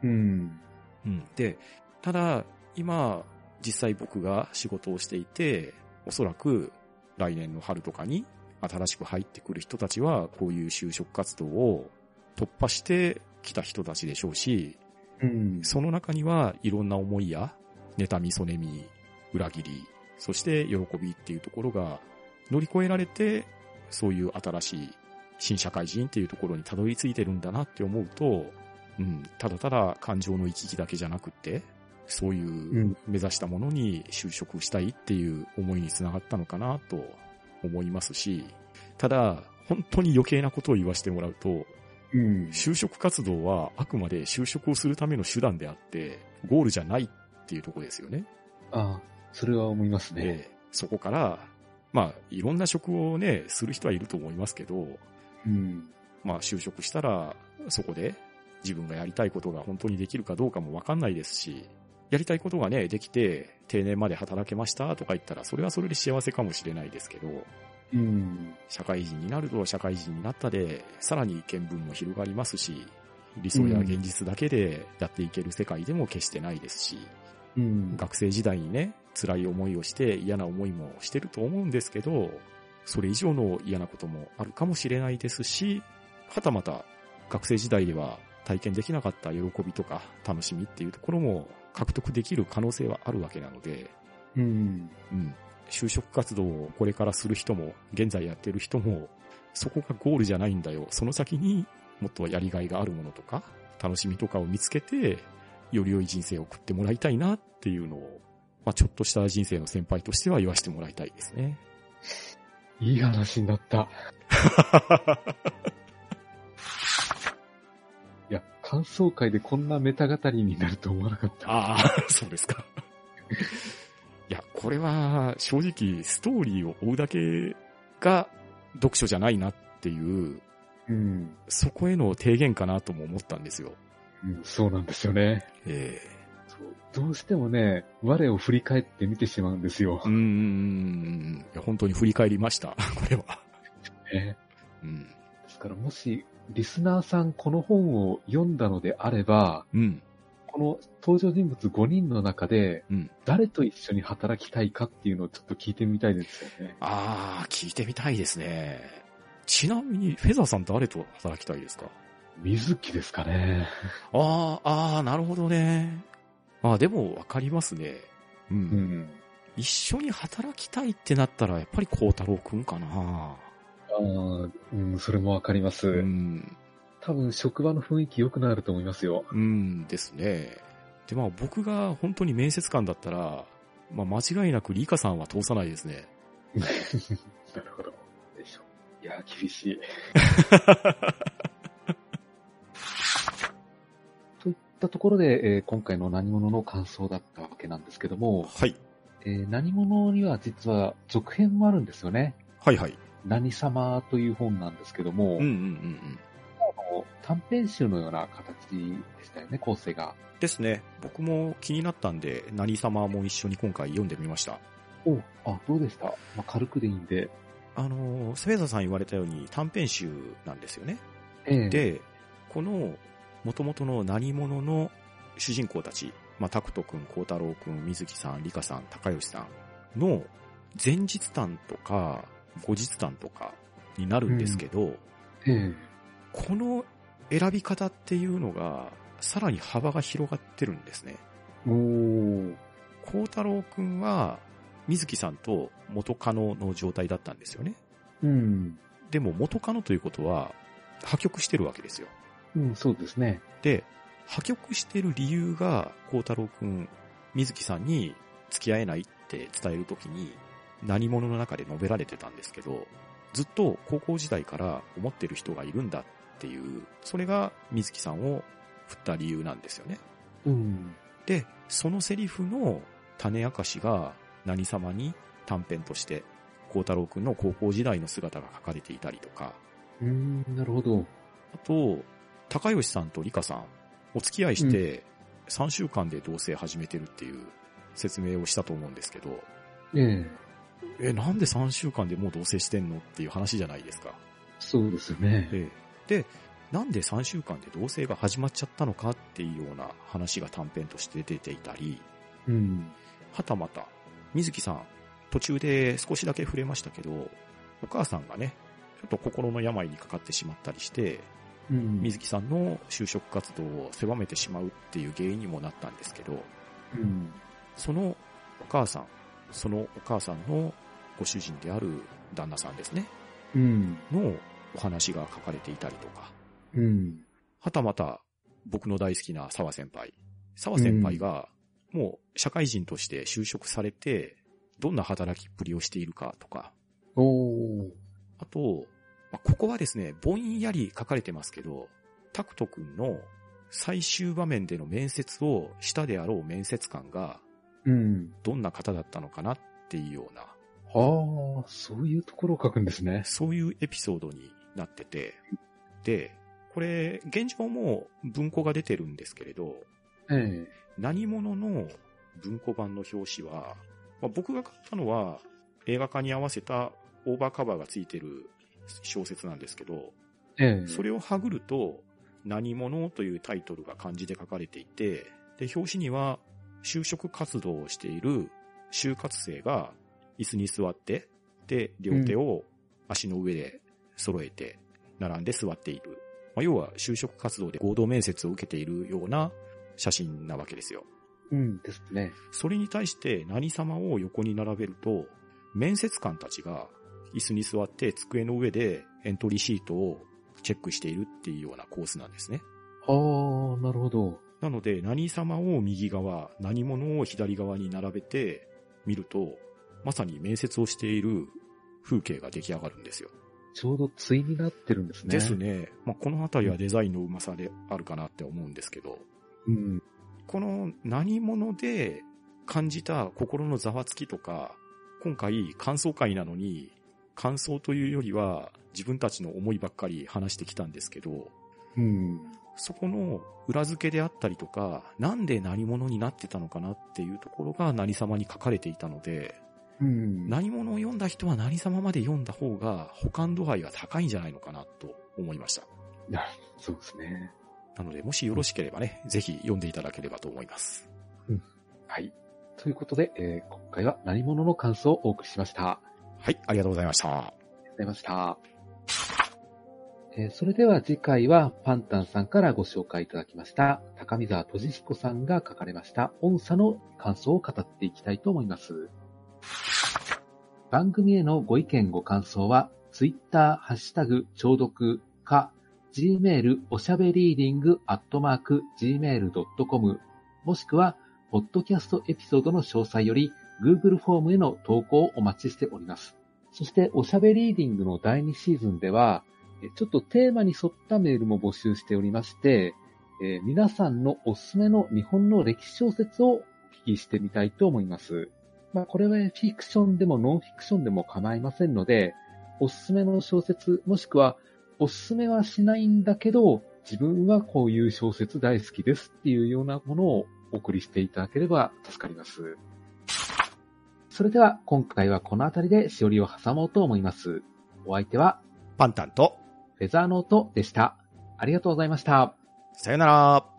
うん。うん。で、ただ、今、実際僕が仕事をしていて、おそらく来年の春とかに新しく入ってくる人たちは、こういう就職活動を突破してきた人たちでしょうし、うん。その中にはいろんな思いや、妬み、そねみ、裏切り、そして喜びっていうところが乗り越えられて、そういう新しい新社会人っていうところにたどり着いてるんだなって思うと、うん、ただただ感情の行き来だけじゃなくって、そういううん目指したものに就職したいっていう思いにつながったのかなと思いますし、ただ、本当に余計なことを言わせてもらうと、うん。就職活動はあくまで就職をするための手段であって、ゴールじゃないっていうところですよね。ああ、それは思いますね。で、そこから、まあ、いろんな職をね、する人はいると思いますけど、うん。まあ、就職したら、そこで自分がやりたいことが本当にできるかどうかもわかんないですし、やりたいことがね、できて、定年まで働けましたとか言ったら、それはそれで幸せかもしれないですけど、うん。社会人になると社会人になったで、さらに見聞も広がりますし、理想や現実だけでやっていける世界でも決してないですし、うん。学生時代にね、辛い思いをして嫌な思いもしてると思うんですけど、それ以上の嫌なこともあるかもしれないですし、はたまた学生時代では体験できなかった喜びとか楽しみっていうところも獲得できる可能性はあるわけなので、うん。うん。就職活動をこれからする人も、現在やってる人も、そこがゴールじゃないんだよ。その先にもっとやりがいがあるものとか、楽しみとかを見つけて、より良い人生を送ってもらいたいなっていうのを、まあちょっとした人生の先輩としては言わせてもらいたいですね。いい話になった。感想会でこんなメタ語りになると思わなかった。ああ、そうですか。いや、これは正直ストーリーを追うだけが読書じゃないなっていう、うん。そこへの提言かなとも思ったんですよ。うん、そうなんですよね。えそうどうしてもね、我を振り返って見てしまうんですよえ。うーん。いや本当に振り返りました。これは。ねうん。ですからもし、リスナーさんこの本を読んだのであれば、うん。この登場人物5人の中で、うん。誰と一緒に働きたいかっていうのをちょっと聞いてみたいですよね。あー、聞いてみたいですね。ちなみに、フェザーさん誰と働きたいですか？水木ですかね。あー、あー、なるほどね。あー、でもわかりますね。うん。うん。一緒に働きたいってなったら、やっぱり孝太郎くんかな。ああ、うん、それもわかります。うん。多分職場の雰囲気良くなると思いますよ。うんですね。で、まあ僕が本当に面接官だったら、まあ間違いなくリカさんは通さないですね。なるほど。でしょ。いや、厳しい。といったところで、えー今回の何者の感想だったわけなんですけども、はい。えー何者には実は続編もあるんですよね。はいはい。何様という本なんですけども、うんうんうんうん。あの短編集のような形でしたよね、構成が。ですね。僕も気になったんで、何様も一緒に今回読んでみました。おあ、どうでした、まあ、軽くでいいんで。あの、スフェーザーさん言われたように短編集なんですよね。ええで、この元々の何者の主人公たち、まあ、タクト君、孝太郎君、水木さん、理香さん、高吉さんの前日談とか後日談とかになるんですけど、ええこの選び方っていうのがさらに幅が広がってるんですね。おー孝太郎君は水木さんと元カノの状態だったんですよね。うん。でも元カノということは破局してるわけですよ。うん、そうですね。で、破局してる理由が、孝太郎くん、水木さんに付き合えないって伝えるときに、何者の中で述べられてたんですけど、ずっと高校時代から思ってる人がいるんだっていう、それが水木さんを振った理由なんですよね。うん。で、そのセリフの種明かしが何様に短編として、孝太郎くんの高校時代の姿が書かれていたりとか、うん、なるほど。あと、高吉さんと理香さん、お付き合いして3週間で同棲始めてるっていう説明をしたと思うんですけど、えええ、なんで3週間でもう同棲してんのっていう話じゃないですか。そうですよね。で、で、なんで3週間で同棲が始まっちゃったのかっていうような話が短編として出ていたり、うん。はたまた、水木さん、途中で少しだけ触れましたけど、お母さんがね、ちょっと心の病にかかってしまったりして、うん。水木さんの就職活動を狭めてしまうっていう原因にもなったんですけど、うん。そのお母さん、そのお母さんのご主人である旦那さんですね、うん。のお話が書かれていたりとか、うん。はたまた僕の大好きな沢先輩。沢先輩がもう社会人として就職されて、どんな働きっぷりをしているかとか、おー。あと、まあここはですね、ぼんやり書かれてますけど、タクト君の最終場面での面接をしたであろう面接官がうん。どんな方だったのかなっていうような、ああ、そういうところを書くんですね。そういうエピソードになってて、で、これ、現状も文庫が出てるんですけれど、ええ。何者の文庫版の表紙は、まあ、僕が買ったのは映画化に合わせたオーバーカバーがついてる小説なんですけど、ええ。それをはぐると、何者というタイトルが漢字で書かれていて、で、表紙には、就職活動をしている就活生が椅子に座って、で、両手を足の上で揃えて、並んで座っている。まあ、要は、就職活動で合同面接を受けているような写真なわけですよ。うんですね。それに対して何様を横に並べると、面接官たちが椅子に座って机の上でエントリーシートをチェックしているっていうようなコースなんですね。ああ、なるほど。なので、何様を右側、何者を左側に並べて見ると、まさに面接をしている風景が出来上がるんですよ。ちょうど対になってるんですね。です。ね。まあ、このあたりはデザインのうまさであるかなって思うんですけど、うん。この何者で感じた心のざわつきとか、今回感想会なのに、感想というよりは自分たちの思いばっかり話してきたんですけど、うん。そこの裏付けであったりとか、なんで何者になってたのかなっていうところが何様に書かれていたので、うん。何者を読んだ人は何様まで読んだ方が保管度合いが高いんじゃないのかなと思いました。いや、そうですね。なので、もしよろしければね、ぜひ読んでいただければと思います。はい。ということで、えー今回は何者の感想をお送りしました。はい、ありがとうございました。ありがとうございました。えーそれでは次回はパンタンさんからご紹介いただきました高見沢俊彦さんが書かれました音差の感想を語っていきたいと思います。番組へのご意見ご感想は、ツイッター、ハッシュタグ、聴読か、gmail おしゃべりーディングアットマーク gmail.com もしくは、ポッドキャストエピソードの詳細より Google フォームへの投稿をお待ちしております。そして、おしゃべりーディングの第2シーズンでは、ちょっとテーマに沿ったメールも募集しておりまして、えー皆さんのおすすめの日本の歴史小説をお聞きしてみたいと思います。まあ、これはフィクションでもノンフィクションでも構いませんので、おすすめの小説、もしくは、おすすめはしないんだけど、自分はこういう小説大好きですっていうようなものをお送りしていただければ助かります。それでは今回はこの辺りでしおりを挟もうと思います。お相手はパンタンと、フェザーノートでした。ありがとうございました。さよなら。